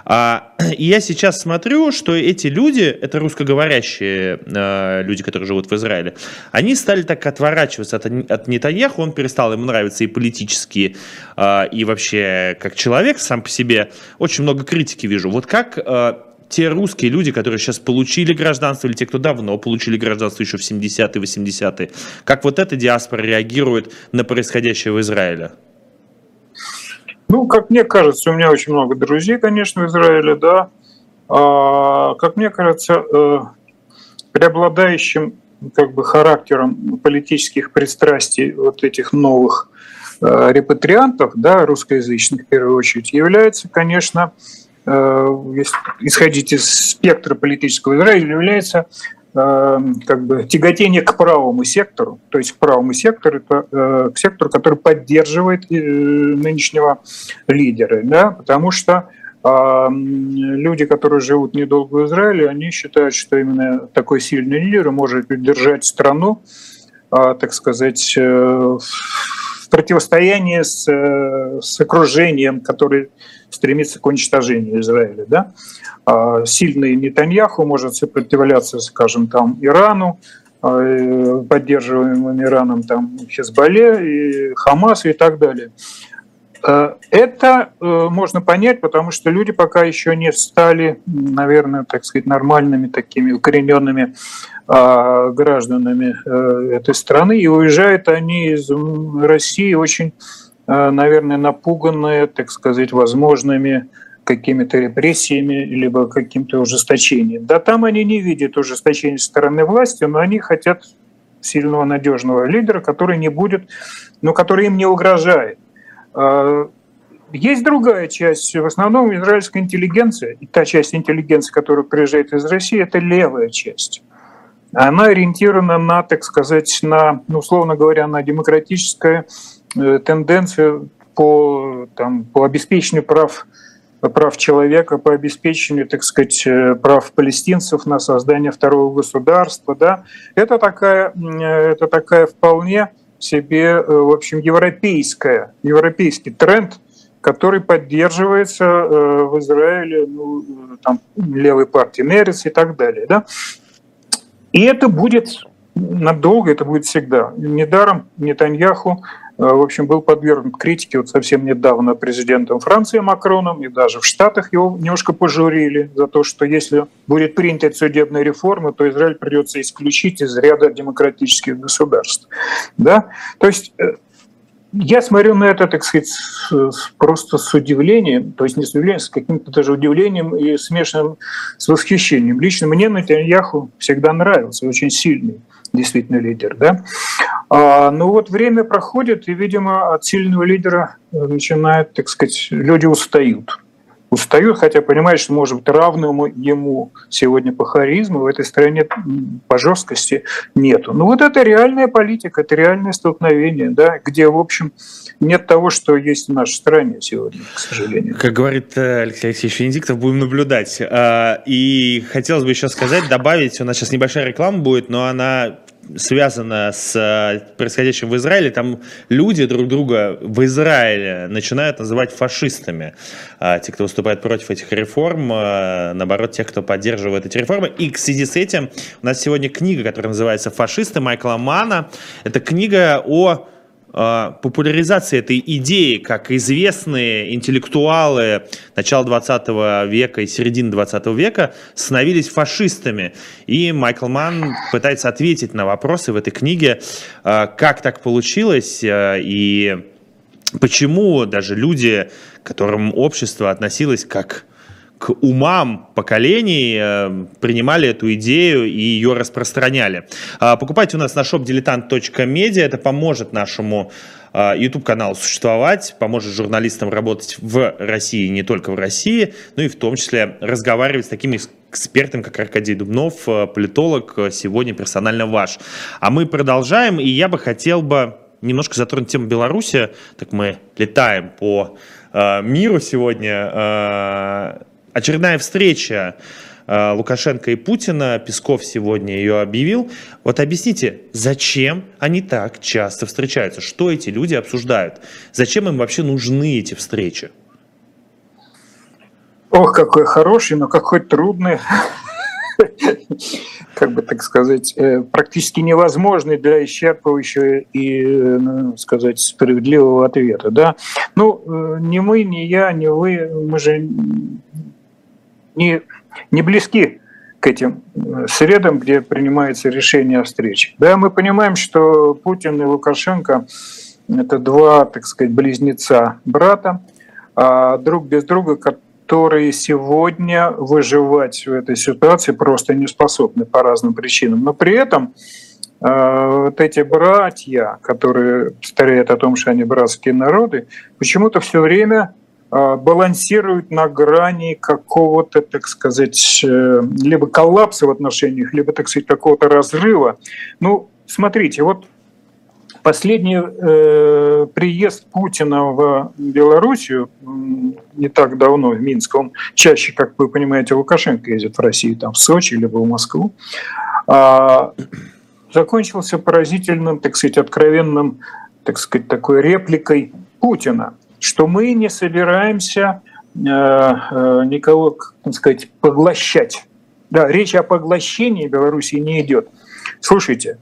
А, и я сейчас смотрю, что эти люди, это русскоговорящие а, люди, которые живут в Израиле, они стали так отворачиваться от, от Нетаньяху, он перестал им нравиться и политически, а, и вообще как человек сам по себе. Очень много критики вижу. Вот как а, те русские люди, которые сейчас получили гражданство, или те, кто давно получили гражданство еще в 70-е, 80-е, как вот эта диаспора реагирует на происходящее в Израиле? Ну, как мне кажется, у меня очень много друзей, конечно, в Израиле, да. А, как мне кажется, э, преобладающим как бы характером политических пристрастий вот этих новых репатриантов, да, русскоязычных в первую очередь, является, конечно, если исходить из спектра политического Израиля, является как бы тяготение к правому сектору, то есть к правому сектору, к сектору, который поддерживает нынешнего лидера, да, потому что а люди, которые живут недолго в Израиле, они считают, что именно такой сильный лидер может держать страну, а, так сказать, э, в противостоянии с, э, с окружением, которое стремится к уничтожению Израиля. Да? А сильный Нетаньяху может сопротивляться, скажем, там, Ирану, э, поддерживаемым Ираном там, Хезболле, и Хамас и так далее. Э, это э, можно понять, потому что люди пока еще не стали, наверное, так сказать, нормальными такими укорененными а, гражданами э, этой страны, и уезжают они из России очень, наверное, напуганные, так сказать, возможными какими-то репрессиями, либо каким-то ужесточением. Да там они не видят ужесточения со стороны власти, но они хотят сильного, надежного лидера, который не будет, но который им не угрожает. А, есть другая часть, в основном израильская интеллигенция, и та часть интеллигенции, которая приезжает из России, это левая часть. Она ориентирована на, так сказать, на, ну, условно говоря, на демократическую э, тенденцию по, там, по обеспечению прав прав человека, по обеспечению, так сказать, э, прав палестинцев на создание второго государства. Да? Это, такая, это такая вполне себе, э, в общем, европейская, европейский тренд, который поддерживается в Израиле ну, там, левой партией Нерец и так далее. Да? И это будет надолго, это будет всегда. Недаром Нетаньяху в общем, был подвергнут критике вот совсем недавно президентом Франции Макроном, и даже в Штатах его немножко пожурили за то, что если будет принята судебная реформа, то Израиль придется исключить из ряда демократических государств. Да? То есть э, я смотрю на это, так сказать, просто с удивлением, то есть не с удивлением, с каким-то даже удивлением и смешанным с восхищением. Лично мне Натаньяху всегда нравился, очень сильный действительно лидер. Да? А, ну вот время проходит, и, видимо, от сильного лидера начинает, так сказать, люди устают. Устают, хотя понимают, что, может быть, равному ему сегодня по харизму в этой стране по жесткости нету. Ну вот это реальная политика, это реальное столкновение, да, где, в общем, нет того, что есть в нашей стране сегодня, к сожалению. Как говорит э, Алексей Алексеевич Венедиктов, будем наблюдать. А, и хотелось бы еще сказать, добавить, у нас сейчас небольшая реклама будет, но она связано с э, происходящим в Израиле, там люди друг друга в Израиле начинают называть фашистами. А, те, кто выступает против этих реформ, э, наоборот, те, кто поддерживает эти реформы. И в связи с этим у нас сегодня книга, которая называется «Фашисты» Майкла Мана. Это книга о популяризации этой идеи, как известные интеллектуалы начала 20 века и середины 20 века становились фашистами. И Майкл Манн пытается ответить на вопросы в этой книге, а, как так получилось а, и почему даже люди, к которым общество относилось как к умам поколений э, принимали эту идею и ее распространяли. А, покупайте у нас на shop diletant.media, это поможет нашему YouTube-каналу существовать, поможет журналистам работать в России, не только в России, ну и в том числе разговаривать с такими экспертами, как Аркадий Дубнов, э, политолог, э, сегодня персонально ваш. А мы продолжаем, и я бы хотел бы немножко затронуть тему Беларуси, так мы летаем по миру сегодня, очередная встреча э, Лукашенко и Путина, Песков сегодня ее объявил. Вот объясните, зачем они так часто встречаются? Что эти люди обсуждают? Зачем им вообще нужны эти встречи? Ох, какой хороший, но какой трудный, как бы так сказать, э, практически невозможный для исчерпывающего и, э, ну, сказать, справедливого ответа. Да? Ну, ни мы, ни я, ни вы, мы же не, не близки к этим э, средам, где принимается решение о встрече. Да, мы понимаем, что Путин и Лукашенко – это два, так сказать, близнеца брата, а друг без друга, которые сегодня выживать в этой ситуации просто не способны по разным причинам. Но при этом вот эти братья, которые повторяют о том, что они братские народы, почему-то все время балансируют на грани какого-то, так сказать, э, либо коллапса в отношениях, либо, так сказать, какого-то разрыва. Ну, смотрите, вот Последний э, приезд Путина в Белоруссию не так давно, в Минск, он чаще, как вы понимаете, Лукашенко ездит в Россию, там в Сочи, либо в Москву, а, закончился поразительным, так сказать, откровенным, так сказать, такой репликой Путина, что мы не собираемся э, э, никого, так сказать, поглощать. Да, речь о поглощении Белоруссии не идет. Слушайте,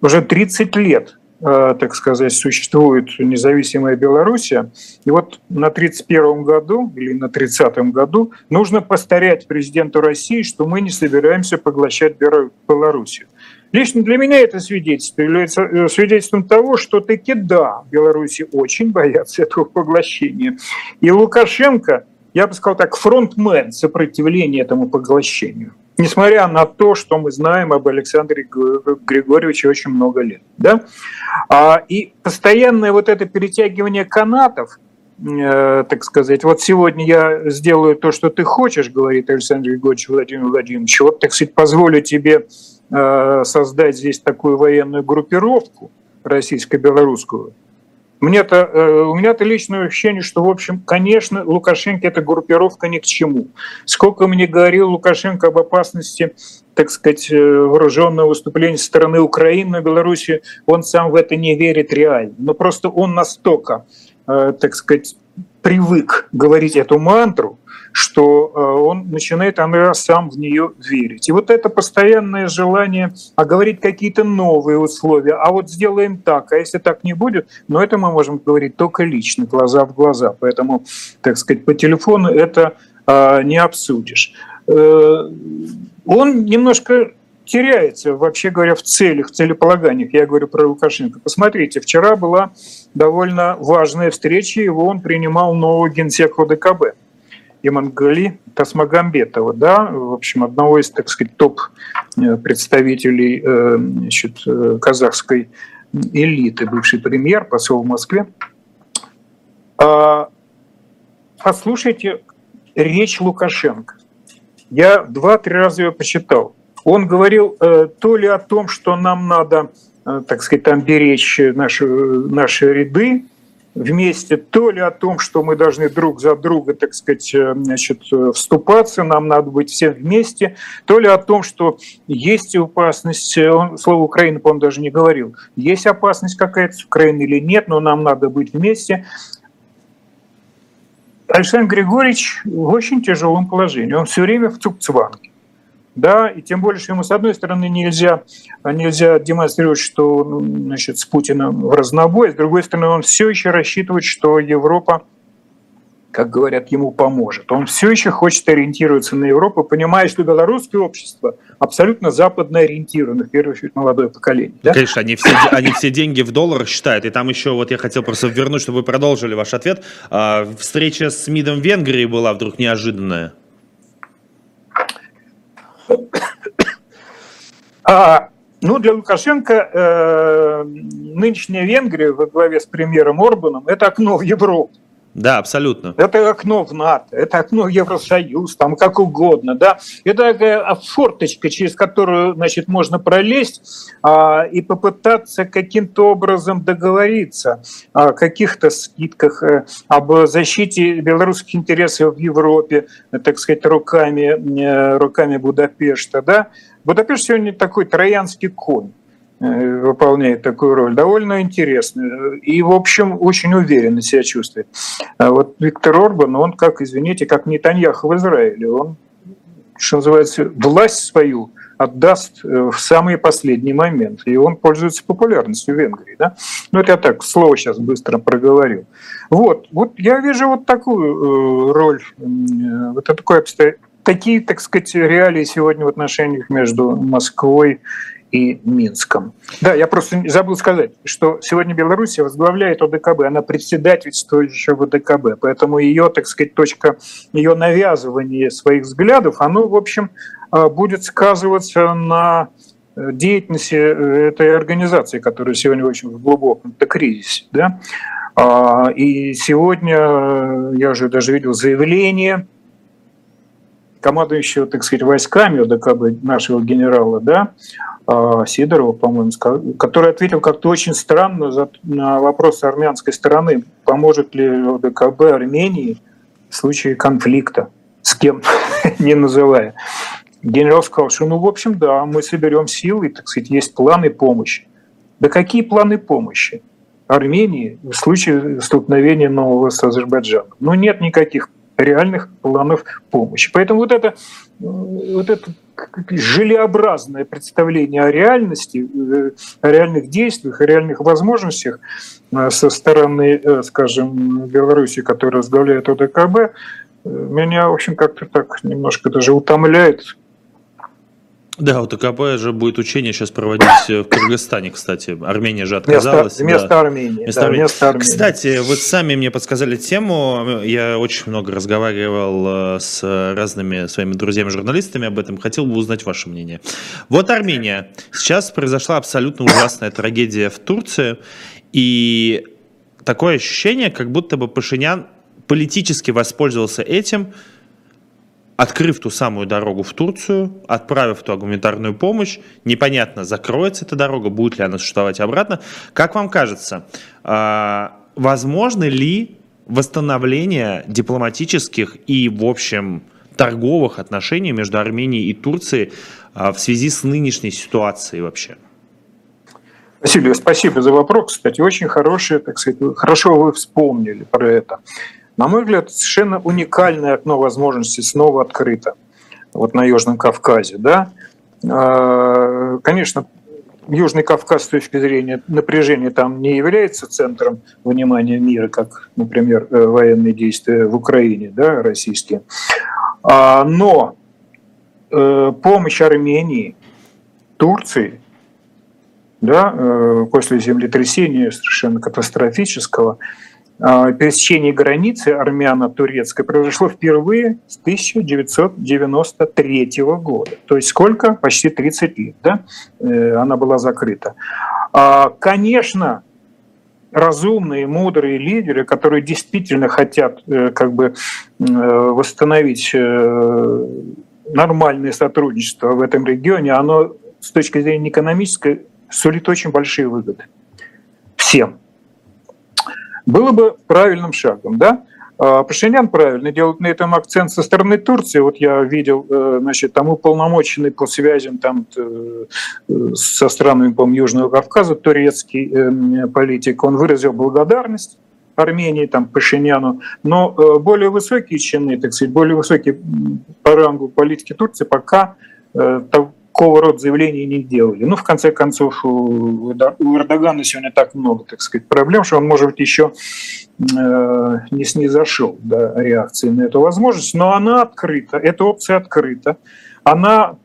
уже 30 лет Э, так сказать, существует независимая Белоруссия. И вот на 31 году или на 30 году нужно постарять президенту России, что мы не собираемся поглощать Белоруссию. Лично для меня это свидетельство является э, свидетельством того, что таки да, Беларуси очень боятся этого поглощения. И Лукашенко, я бы сказал так, фронтмен сопротивления этому поглощению несмотря на то, что мы знаем об Александре Григорьевиче очень много лет. Да? А, и постоянное вот это перетягивание канатов, э, так сказать, вот сегодня я сделаю то, что ты хочешь, говорит Александр Григорьевич Владимир Владимирович, вот, так сказать, позволю тебе э, создать здесь такую военную группировку российско-белорусскую, мне-то, э, у меня-то личное ощущение, что, в общем, конечно, Лукашенко эта группировка ни к чему. Сколько мне говорил Лукашенко об опасности, так сказать, вооруженного выступления стороны Украины на Беларуси, он сам в это не верит реально. Но просто он настолько, так сказать, привык говорить эту мантру, что э, он начинает она сам в нее верить. И вот это постоянное желание оговорить какие-то новые условия, а вот сделаем так, а если так не будет, но это мы можем говорить только лично, глаза в глаза. Поэтому, так сказать, по телефону это э, не обсудишь. Э, он немножко теряется, вообще говоря, в целях, в целеполаганиях. Я говорю про Лукашенко. Посмотрите, вчера была довольно важная встреча, его он принимал нового генсека ОДКБ. Имангали Тасмагамбетова, да, в общем, одного из, так сказать, топ-представителей э, значит, э, казахской элиты, бывший премьер, посол в Москве. А, послушайте речь Лукашенко. Я два-три раза ее почитал. Он говорил э, то ли о том, что нам надо, так сказать, там беречь наши, наши ряды, вместе, то ли о том, что мы должны друг за друга, так сказать, э, значит, э, вступаться, нам надо быть всем вместе, то ли о том, что есть опасность, э, он, слово Украина, по-моему, даже не говорил, есть опасность какая-то с Украиной или нет, но нам надо быть вместе. Александр Григорьевич в очень тяжелом положении, он все время в цукцванге да, и тем более, что ему, с одной стороны, нельзя, нельзя демонстрировать, что значит, с Путиным в разнобой, с другой стороны, он все еще рассчитывает, что Европа, как говорят, ему поможет. Он все еще хочет ориентироваться на Европу, понимая, что белорусское общество абсолютно западно ориентировано, в первую очередь, молодое поколение. Да? Конечно, они все, они все деньги в долларах считают. И там еще, вот я хотел просто вернуть, чтобы вы продолжили ваш ответ. А, встреча с МИДом Венгрии была вдруг неожиданная. А, ну, для Лукашенко э, нынешняя Венгрия во главе с премьером Орбаном – это окно в Европу. Да, абсолютно. Это окно в НАТО, это окно в Евросоюз, там как угодно, да. Это такая форточка, через которую, значит, можно пролезть а, и попытаться каким-то образом договориться о каких-то скидках, а, об защите белорусских интересов в Европе, так сказать, руками, э, руками Будапешта, да. Будапешт сегодня такой троянский конь э, выполняет такую роль, довольно интересную. И, в общем, очень уверенно себя чувствует. А вот Виктор Орбан, он как, извините, как Нетаньяху в Израиле. Он, что называется, власть свою отдаст э, в самый последний момент. И он пользуется популярностью в Венгрии. Да? Ну, это я так, слово сейчас быстро проговорил. Вот, вот я вижу вот такую э, роль, вот такое обстоятельство такие, так сказать, реалии сегодня в отношениях между Москвой и Минском. Да, я просто забыл сказать, что сегодня Беларусь возглавляет ОДКБ, она председательствующая в ОДКБ, поэтому ее, так сказать, точка, ее навязывания своих взглядов, оно, в общем, а, будет сказываться на деятельности этой организации, которая сегодня очень в глубоком кризисе. Да? А, и сегодня я уже даже видел заявление командующего, так сказать, войсками ОДКБ нашего генерала, да, а, Сидорова, по-моему, который ответил как-то очень странно на вопрос армянской стороны, поможет ли ОДКБ Армении в случае конфликта, с кем не называя. Генерал сказал, что, ну, в общем, да, мы соберем силы, так сказать, есть планы помощи. Да какие планы помощи? Армении в случае столкновения нового с Азербайджаном. Ну, нет никаких реальных планов помощи. Поэтому вот это, вот это желеобразное представление о реальности, э, о реальных действиях, о реальных возможностях э, со стороны, э, скажем, Беларуси, которая возглавляет ОДКБ, меня, в общем, как-то так немножко даже утомляет, да, у ТКП же будет учение сейчас проводить в Кыргызстане, кстати. Армения же отказалась. Вместо да. Армении. Вместо, да, Армении. вместо Армении. Кстати, вы сами мне подсказали тему. Я очень много разговаривал э, с разными своими друзьями-журналистами об этом. Хотел бы узнать ваше мнение. Вот Армения. Сейчас произошла абсолютно ужасная трагедия в Турции. И такое ощущение, как будто бы Пашинян политически воспользовался этим, открыв ту самую дорогу в Турцию, отправив ту гуманитарную помощь, непонятно, закроется эта дорога, будет ли она существовать обратно. Как вам кажется, а, возможно ли восстановление дипломатических и, в общем, торговых отношений между Арменией и Турцией а, в связи с нынешней ситуацией вообще? Василий, спасибо за вопрос. Кстати, очень хороший, так сказать, хорошо вы вспомнили про это. На мой взгляд, совершенно уникальное окно возможностей снова открыто вот на Южном Кавказе. Да? А, конечно, Южный Кавказ с точки зрения напряжения там не является центром внимания мира, как, например, э, военные действия в Украине, да, российские. А, но э, помощь Армении, Турции, да, э, после землетрясения совершенно катастрофического, пересечение границы армяно-турецкой произошло впервые с 1993 года. То есть сколько? Почти 30 лет да? Э, она была закрыта. А, конечно, разумные, мудрые лидеры, которые действительно хотят э, как бы э, восстановить нормальное сотрудничество в этом регионе, оно с точки зрения экономической сулит очень большие выгоды всем было бы правильным шагом. Да? А, Пашинян правильно делает на этом акцент со стороны Турции. Вот я видел, э, значит, там уполномоченный по связям там, э, со странами, по Южного Кавказа, турецкий э, политик, он выразил благодарность Армении, там, Пашиняну, но более высокие чины, так сказать, более высокие по рангу политики Турции пока такого рода заявлений не делали. Ну, в конце концов, у Эрдогана сегодня так много, так сказать, проблем, что он, может быть, еще э, не снизошел до реакции на эту возможность, но она открыта, эта опция открыта. Она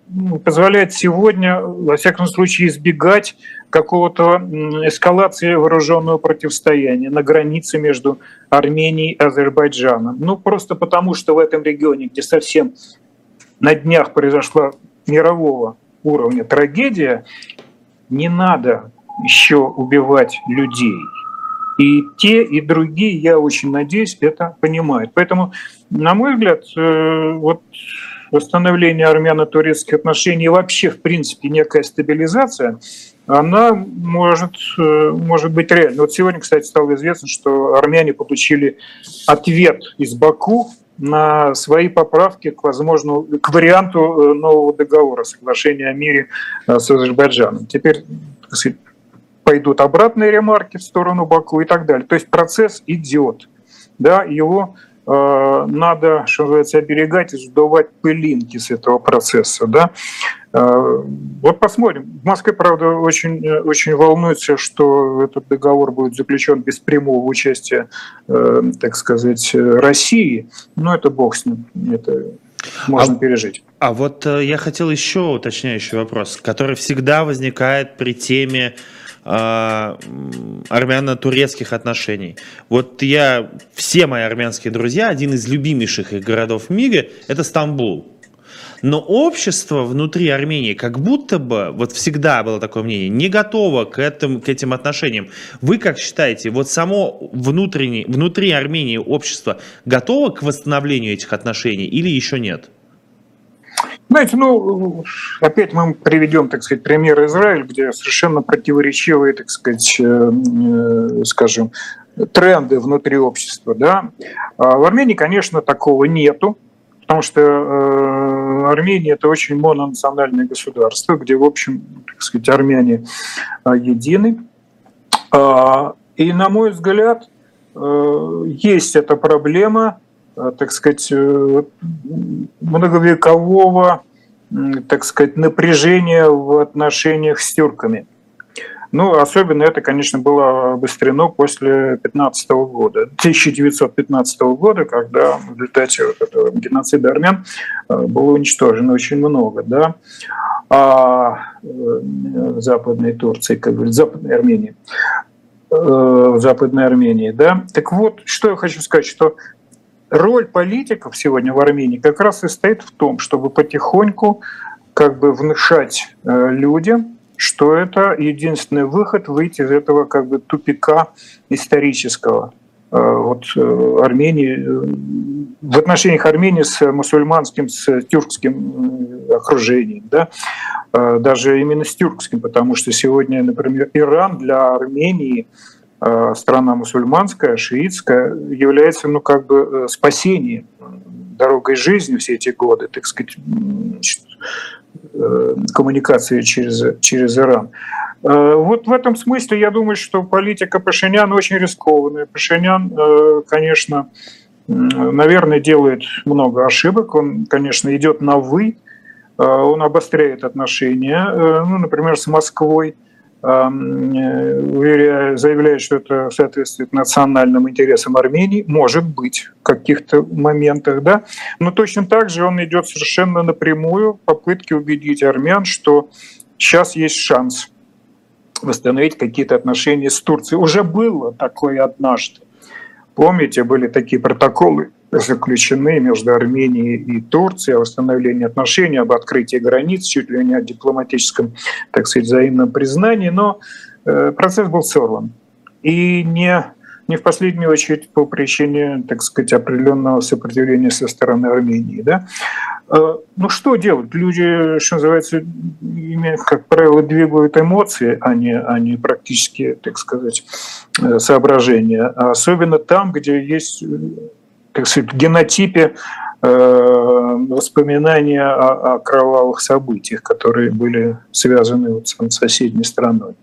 позволяет сегодня, во всяком случае, избегать какого-то эскалации вооруженного противостояния на границе между Арменией и Азербайджаном. Ну, просто потому, что в этом регионе, где совсем на днях произошла мирового уровня трагедия, не надо еще убивать людей. И те, и другие, я очень надеюсь, это понимают. Поэтому, на мой взгляд, э, вот восстановление армяно-турецких отношений и вообще, в принципе, некая стабилизация, она может, э, может быть реальной. Вот сегодня, кстати, стало известно, что армяне получили ответ из Баку на свои поправки к возможному, к варианту э, нового договора, соглашения о мире э, с Азербайджаном. Теперь пойдут обратные ремарки в сторону Баку и так далее. То есть процесс идет. Да, его Э, надо, что называется, оберегать и сдувать пылинки с этого процесса. Да? Э, вот посмотрим. В Москве, правда, очень, очень волнуется, что этот договор будет заключен без прямого участия, э, так сказать, России. Но это бог с ним. Это можно а, пережить. А вот я хотел еще уточняющий вопрос, который всегда возникает при теме э, армяно-турецких отношений. Вот я, все мои армянские друзья, один из любимейших их городов в мире – это Стамбул. Но общество внутри Армении как будто бы, вот всегда было такое мнение, не готово к этим, к этим отношениям. Вы как считаете, вот само внутреннее, внутри Армении общество готово к восстановлению этих отношений или еще нет? Знаете, ну, опять мы приведем, так сказать, пример Израиль, где совершенно противоречивые, так сказать, э, э, скажем, тренды внутри общества. Да? А в Армении, конечно, такого нету, потому что э, Армения это очень мононациональное государство, где, в общем, так сказать, армяне едины. А, и, на мой взгляд, есть эта проблема – Э, так сказать, э, многовекового, так сказать, напряжения в отношениях с тюрками. Ну, особенно это, конечно, было обострено после 15 года, 1915 года, когда в результате вот этого геноцида армян э, было уничтожено очень много, да, а в Западной Турции, как бы Западной Армении, в Западной Армении, да. Так вот, что я хочу сказать, что роль политиков сегодня в Армении как раз и стоит в том, чтобы потихоньку как бы внушать э, людям, что это единственный выход выйти из этого как бы тупика исторического. Э, вот э, Армении, в отношениях Армении с мусульманским, с тюркским окружением, да, даже именно с тюркским, потому что сегодня, например, Иран для Армении – Э, страна мусульманская, шиитская, является, ну, как бы э, спасением, дорогой жизни все эти годы, так сказать, э, коммуникации через, через Иран. Вот в этом смысле я думаю, что политика Пашинян очень рискованная. Пашинян, конечно, наверное, делает много ошибок. Он, конечно, идет на «вы», он обостряет отношения, ну, например, с Москвой. Э, заявляет, что это соответствует национальным интересам Армении, может быть, в каких-то моментах, да, но точно так же он идет совершенно напрямую в попытке убедить армян, что сейчас есть шанс восстановить какие-то отношения с Турцией. Уже было такое однажды. Помните, были такие протоколы заключены между Арменией и Турцией о восстановлении отношений, об открытии границ, чуть ли не о дипломатическом, так сказать, взаимном признании, но э, процесс был сорван. И не, не в последнюю очередь по причине, так сказать, определенного сопротивления со стороны Армении. Да? Э, ну что делать? Люди, что называется, как правило, двигают эмоции, а не, а не практически, так сказать, э, соображения. Особенно там, где есть так сказать, генотипе э, воспоминания о, о кровавых событиях, которые были связаны вот с соседней страной.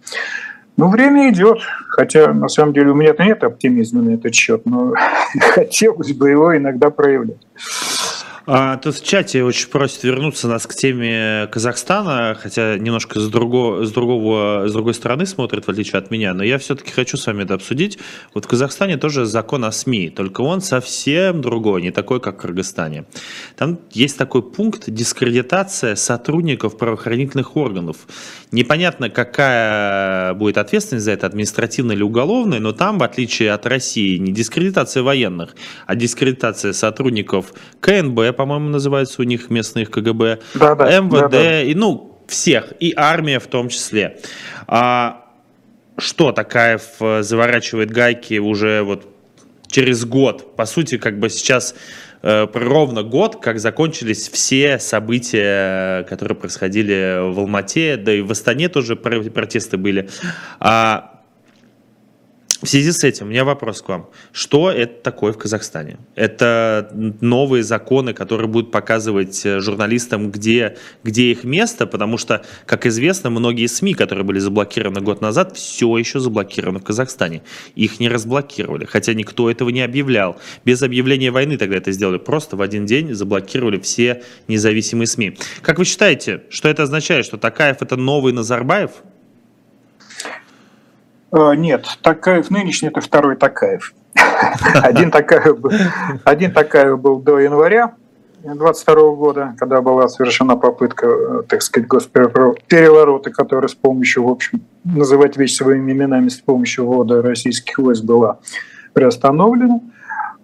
Ну, время идет, хотя на самом деле у меня-то нет оптимизма на этот счет, но хотелось бы его иногда проявлять. А, тут в чате очень просят вернуться нас к теме Казахстана, хотя немножко с, друго, с, другого, с другой стороны смотрят, в отличие от меня, но я все-таки хочу с вами это обсудить. Вот в Казахстане тоже закон о СМИ, только он совсем другой, не такой, как в Кыргызстане. Там есть такой пункт дискредитация сотрудников правоохранительных органов. Непонятно, какая будет ответственность за это, административная или уголовная, но там, в отличие от России, не дискредитация военных, а дискредитация сотрудников КНБ, по-моему, называется у них местных КГБ, да, да, МВД, да, да. и ну всех, и армия в том числе. А что Такаев заворачивает гайки уже вот через год? По сути, как бы сейчас э, ровно год, как закончились все события, которые происходили в Алмате, да и в Астане тоже протесты были. А в связи с этим у меня вопрос к вам. Что это такое в Казахстане? Это новые законы, которые будут показывать э, журналистам, где, где их место, потому что, как известно, многие СМИ, которые были заблокированы год назад, все еще заблокированы в Казахстане. Их не разблокировали, хотя никто этого не объявлял. Без объявления войны тогда это сделали. Просто в один день заблокировали все независимые СМИ. Как вы считаете, что это означает? Что Такаев это новый Назарбаев? Э, нет, Такаев нынешний – это второй Такаев. Один Такаев, был, один Такаев был до января 22 года, когда была совершена попытка, э, так сказать, госпереворота, которая с помощью, в общем, называть вещи своими именами, с помощью ввода российских войск была приостановлена.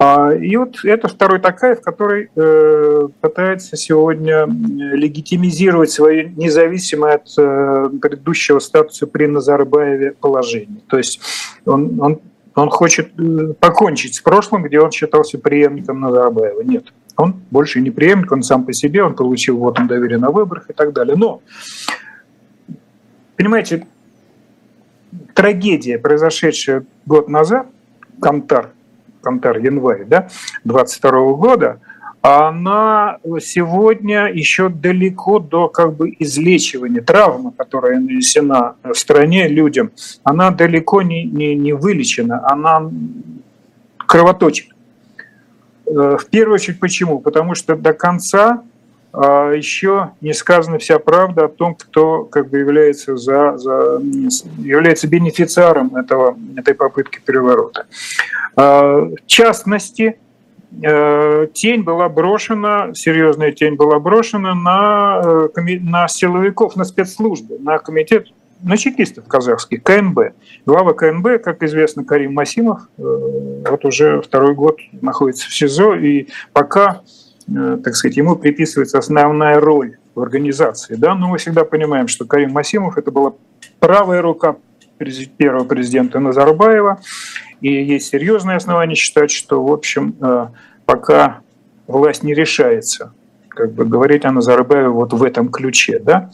А, и вот это второй Такаев, который э, пытается сегодня легитимизировать свое независимое от э, предыдущего статуса при Назарбаеве положение. То есть он, он, он хочет э, покончить с прошлым, где он считался преемником Назарбаева. Нет, он больше не преемник, он сам по себе, он получил вот он доверие на выборах и так далее. Но, понимаете, трагедия, произошедшая год назад, Камтар, Камтар январь, да, 22 года, она сегодня еще далеко до как бы излечивания. Травма, которая нанесена в стране людям, она далеко не, не, не вылечена, она кровоточит. Э, в первую очередь почему? Потому что до конца еще не сказана вся правда о том, кто как бы является, за, за, является бенефициаром этого, этой попытки переворота. А, в частности, э, тень была брошена, серьезная тень была брошена на, э, на силовиков, на спецслужбы, на комитет на чекистов казахских, КНБ. Глава КНБ, как известно, Карим Масимов, э, вот уже второй год находится в СИЗО, и пока, так сказать, ему приписывается основная роль в организации. Да? Но мы всегда понимаем, что Карим Масимов – это была правая рука первого президента Назарбаева, и есть серьезные основания считать, что, в общем, э, пока власть не решается как бы говорить о Назарбаеве вот в этом ключе. Да?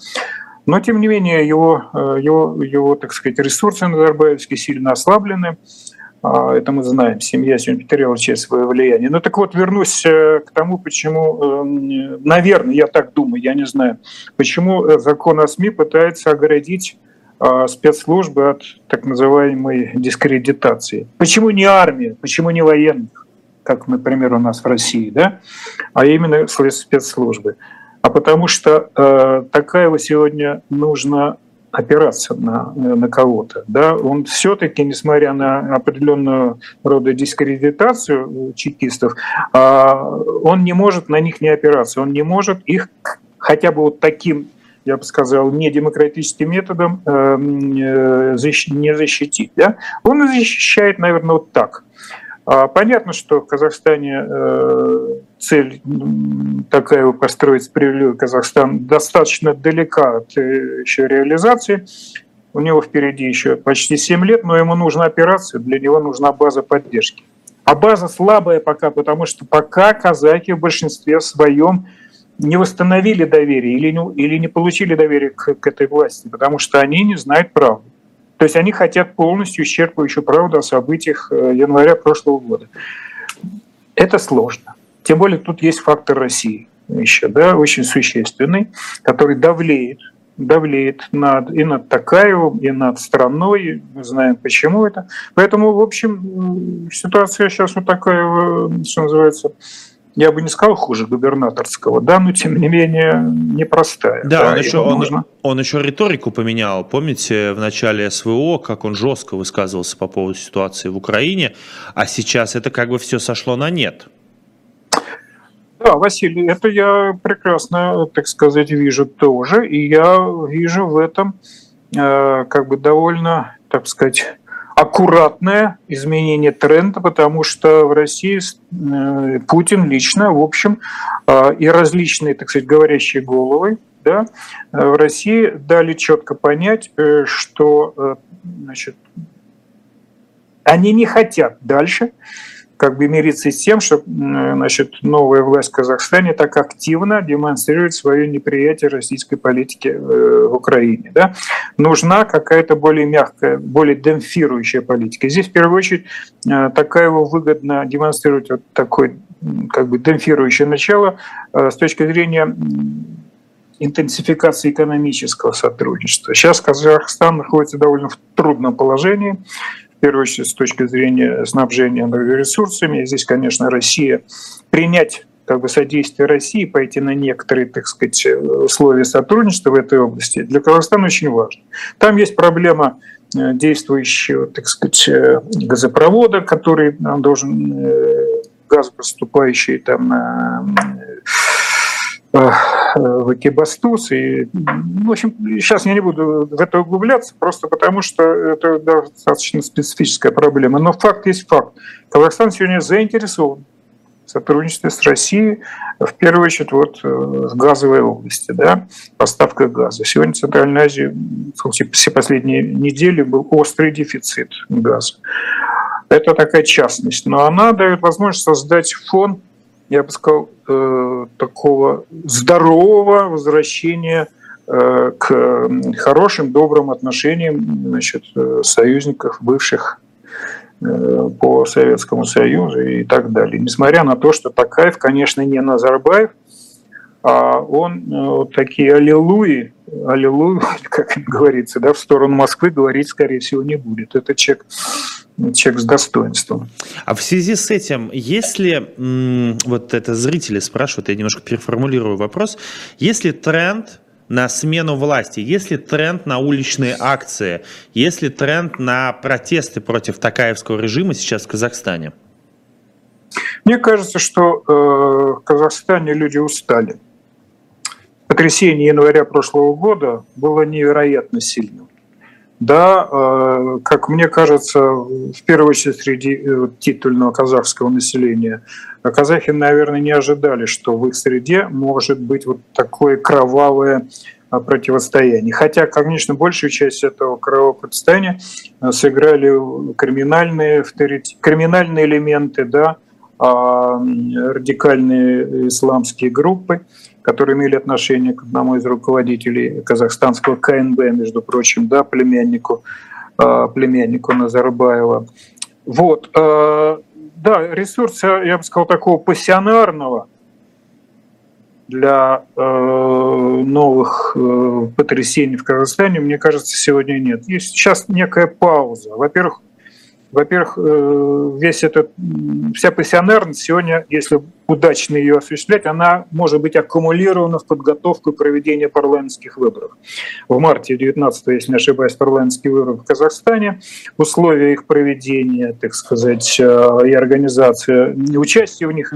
Но, тем не менее, его, э, его, его так сказать, ресурсы назарбаевские сильно ослаблены. А, это мы знаем. Семья сегодня потеряла часть своего влияния. Ну так вот, вернусь э, к тому, почему, эм, наверное, я так думаю, я не знаю, почему э, закон о СМИ пытается оградить а, спецслужбы от так называемой дискредитации. Почему не армия, почему не военных, как, например, у нас в России, да? а именно спецслужбы а потому что э, Такаева сегодня нужно опираться на, на кого-то. Да? Он все-таки, несмотря на определенную рода дискредитацию чекистов, э, он не может на них не опираться, он не может их хотя бы вот таким я бы сказал, не демократическим методом э, э, не защитить. Да? Он защищает, наверное, вот так. А понятно, что в Казахстане э, цель такая построить справедливый Казахстан достаточно далека от э, еще реализации. У него впереди еще почти 7 лет, но ему нужна операция, для него нужна база поддержки. А база слабая пока, потому что пока казаки в большинстве своем не восстановили доверие или не, или не получили доверие к, к этой власти, потому что они не знают правду. То есть они хотят полностью исчерпывающую правду о событиях э, января прошлого года. Это сложно. Тем более тут есть фактор России еще, да, очень существенный, который давлеет, давлеет над, и над Такаевым, и над страной. Мы знаем, почему это. Поэтому, в общем, ситуация сейчас вот такая, э, что называется, я бы не сказал хуже губернаторского, да, но тем не менее непростая. Да, да он, еще, он, нужно... он еще риторику поменял. Помните, в начале СВО, как он жестко высказывался по поводу ситуации в Украине, а сейчас это как бы все сошло на нет. Да, Василий, это я прекрасно, так сказать, вижу тоже, и я вижу в этом э, как бы довольно, так сказать, аккуратное изменение тренда, потому что в России э, Путин лично, в общем, э, и различные, так сказать, говорящие головы, да, э, в России дали четко понять, что значит, они не хотят дальше как бы мириться с тем, что значит, новая власть в Казахстане так активно демонстрирует свое неприятие российской политики э, в Украине. Да? Нужна какая-то более мягкая, более демпфирующая политика. Здесь в первую очередь э, такая его выгодно демонстрировать вот такое как бы демпфирующее начало э, с точки зрения интенсификации экономического сотрудничества. Сейчас Казахстан находится довольно в трудном положении первую очередь с точки зрения снабжения ресурсами. И здесь, конечно, Россия принять как бы содействие России, пойти на некоторые, так сказать, условия сотрудничества в этой области, для Казахстана очень важно. Там есть проблема э, действующего, так сказать, э, газопровода, который должен, э, газ поступающий там в Экибастуз. И, в общем, сейчас я не буду в это углубляться, просто потому что это достаточно специфическая проблема. Но факт есть факт. Казахстан сегодня заинтересован в сотрудничестве с Россией, в первую очередь вот э, в газовой области, да, поставка газа. Сегодня в Центральной Азии все последние недели был острый дефицит газа. Это такая частность, но она дает возможность создать фон, я бы сказал, э, такого здорового возвращения э, к хорошим, добрым отношениям значит, союзников, бывших Э, по Советскому Союзу и так далее. Несмотря на то, что Такаев, конечно, не Назарбаев, а он э, вот такие аллилуйи, аллилуйи, как говорится, да, в сторону Москвы говорить, скорее всего, не будет. Это человек, человек с достоинством. А в связи с этим, если, вот это зрители спрашивают, я немножко переформулирую вопрос, если тренд на смену власти, есть ли тренд на уличные акции, есть ли тренд на протесты против Такаевского режима сейчас в Казахстане? Мне кажется, что э, в Казахстане люди устали. Потрясение января прошлого года было невероятно сильным. Да, э, как мне кажется, в первую очередь среди э, титульного казахского населения, казахи, наверное, не ожидали, что в их среде может быть вот такое кровавое э, противостояние. Хотя, конечно, большую часть этого кровавого противостояния сыграли криминальные, криминальные элементы, да, а, радикальные исламские группы которые имели отношение к одному из руководителей казахстанского КНБ, между прочим, да, племяннику, а, племяннику Назарбаева. Вот. А, да, ресурса, я бы сказал, такого пассионарного для э, новых потрясений в Казахстане, мне кажется, сегодня нет. Есть сейчас некая пауза. Во-первых, во-первых, э, весь этот, вся пассионарность сегодня, если удачно ее осуществлять, она может быть аккумулирована в подготовку и проведение парламентских выборов. В марте 19 если не ошибаюсь, парламентские выборы в Казахстане. Условия их проведения, так сказать, э, и организация, участие в них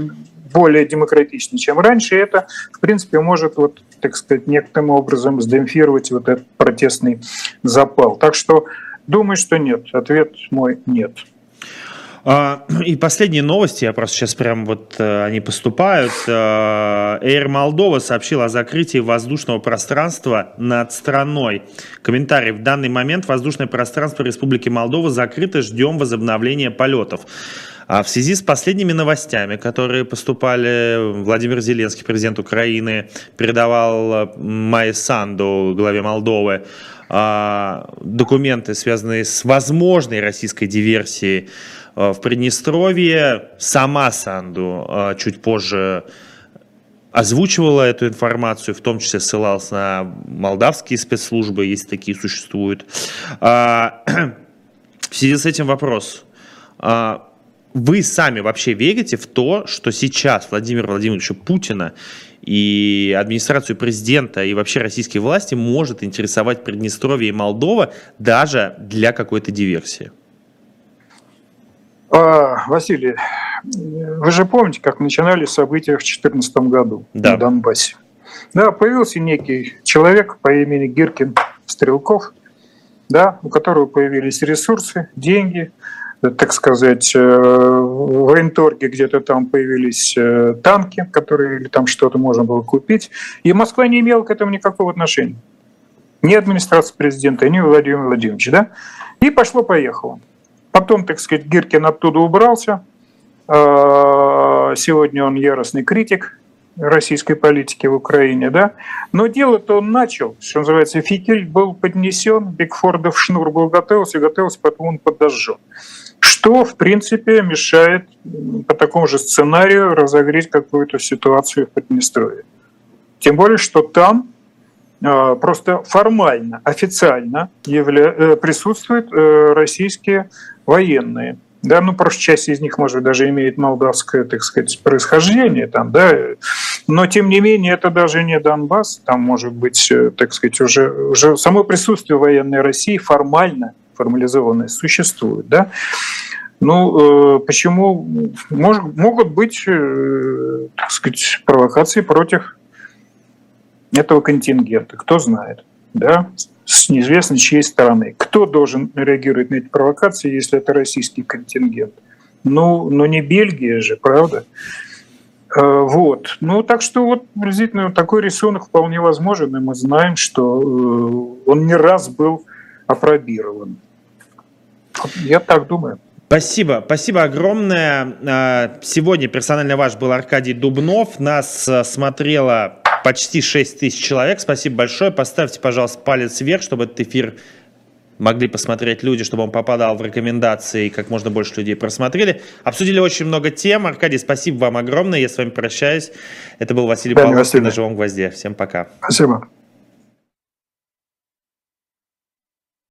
более демократичны, чем раньше. И это, в принципе, может, вот, так сказать, некоторым образом сдемпфировать вот этот протестный запал. Так что Думаю, что нет. Ответ мой нет. А, и последние новости, я просто сейчас прям вот э, они поступают. Air Moldova сообщила о закрытии воздушного пространства над страной. Комментарий. В данный момент воздушное пространство Республики Молдова закрыто. Ждем возобновления полетов. А в связи с последними новостями, которые поступали, Владимир Зеленский, президент Украины, передавал э, Майе Санду, главе Молдовы, а, документы, связанные с возможной российской диверсией а, в Приднестровье. Сама Санду а, чуть позже озвучивала эту информацию, в том числе ссылался на молдавские спецслужбы, если такие существуют. В связи с этим вопрос. Вы сами вообще верите в то, что сейчас Владимира Владимировича Путина и администрацию президента и вообще российские власти может интересовать Приднестровье и Молдова даже для какой-то диверсии? А, Василий, вы же помните, как начинали события в 2014 году да. на Донбассе? Да, появился некий человек по имени Гиркин Стрелков, да, у которого появились ресурсы, деньги, так сказать, э, в военторге где-то там появились э, танки, которые или там что-то можно было купить. И Москва не имела к этому никакого отношения. Ни администрация президента, ни Владимир Владимирович. Да? И пошло-поехало. Потом, так сказать, Гиркин оттуда убрался. А, сегодня он яростный критик российской политики в Украине, да. Но дело-то он начал, что называется, фитиль был поднесен, Бигфордов шнур был готовился, готовился, потом он подожжен что, в принципе, мешает по такому же сценарию разогреть какую-то ситуацию в Приднестровье. Тем более, что там э, просто формально, официально явля... э, присутствуют э, российские военные. Да, ну, просто часть из них, может даже имеет молдавское, так сказать, происхождение, там, да, но, тем не менее, это даже не Донбасс, там, может быть, э, так сказать, уже, уже само присутствие военной России формально – формализованные существуют. Да? Ну, э, почему? Мож, могут быть, э, так сказать, провокации против этого контингента, кто знает, да, с неизвестно чьей стороны. Кто должен реагировать на эти провокации, если это российский контингент? Ну, ну не Бельгия же, правда? Э, вот. Ну, так что вот приблизительно такой рисунок вполне возможен, и мы знаем, что он не раз был опробирован. Я так думаю. Спасибо, спасибо огромное. Э, сегодня персонально ваш был Аркадий Дубнов. Нас смотрело почти 6 тысяч человек. Спасибо большое. Поставьте, пожалуйста, палец вверх, чтобы этот эфир могли посмотреть люди, чтобы он попадал в рекомендации, и как можно больше людей просмотрели. Обсудили очень много тем. Аркадий, спасибо вам огромное. Я с вами прощаюсь. Это был Василий да, Павловский на «Живом гвозде». Всем пока. Спасибо.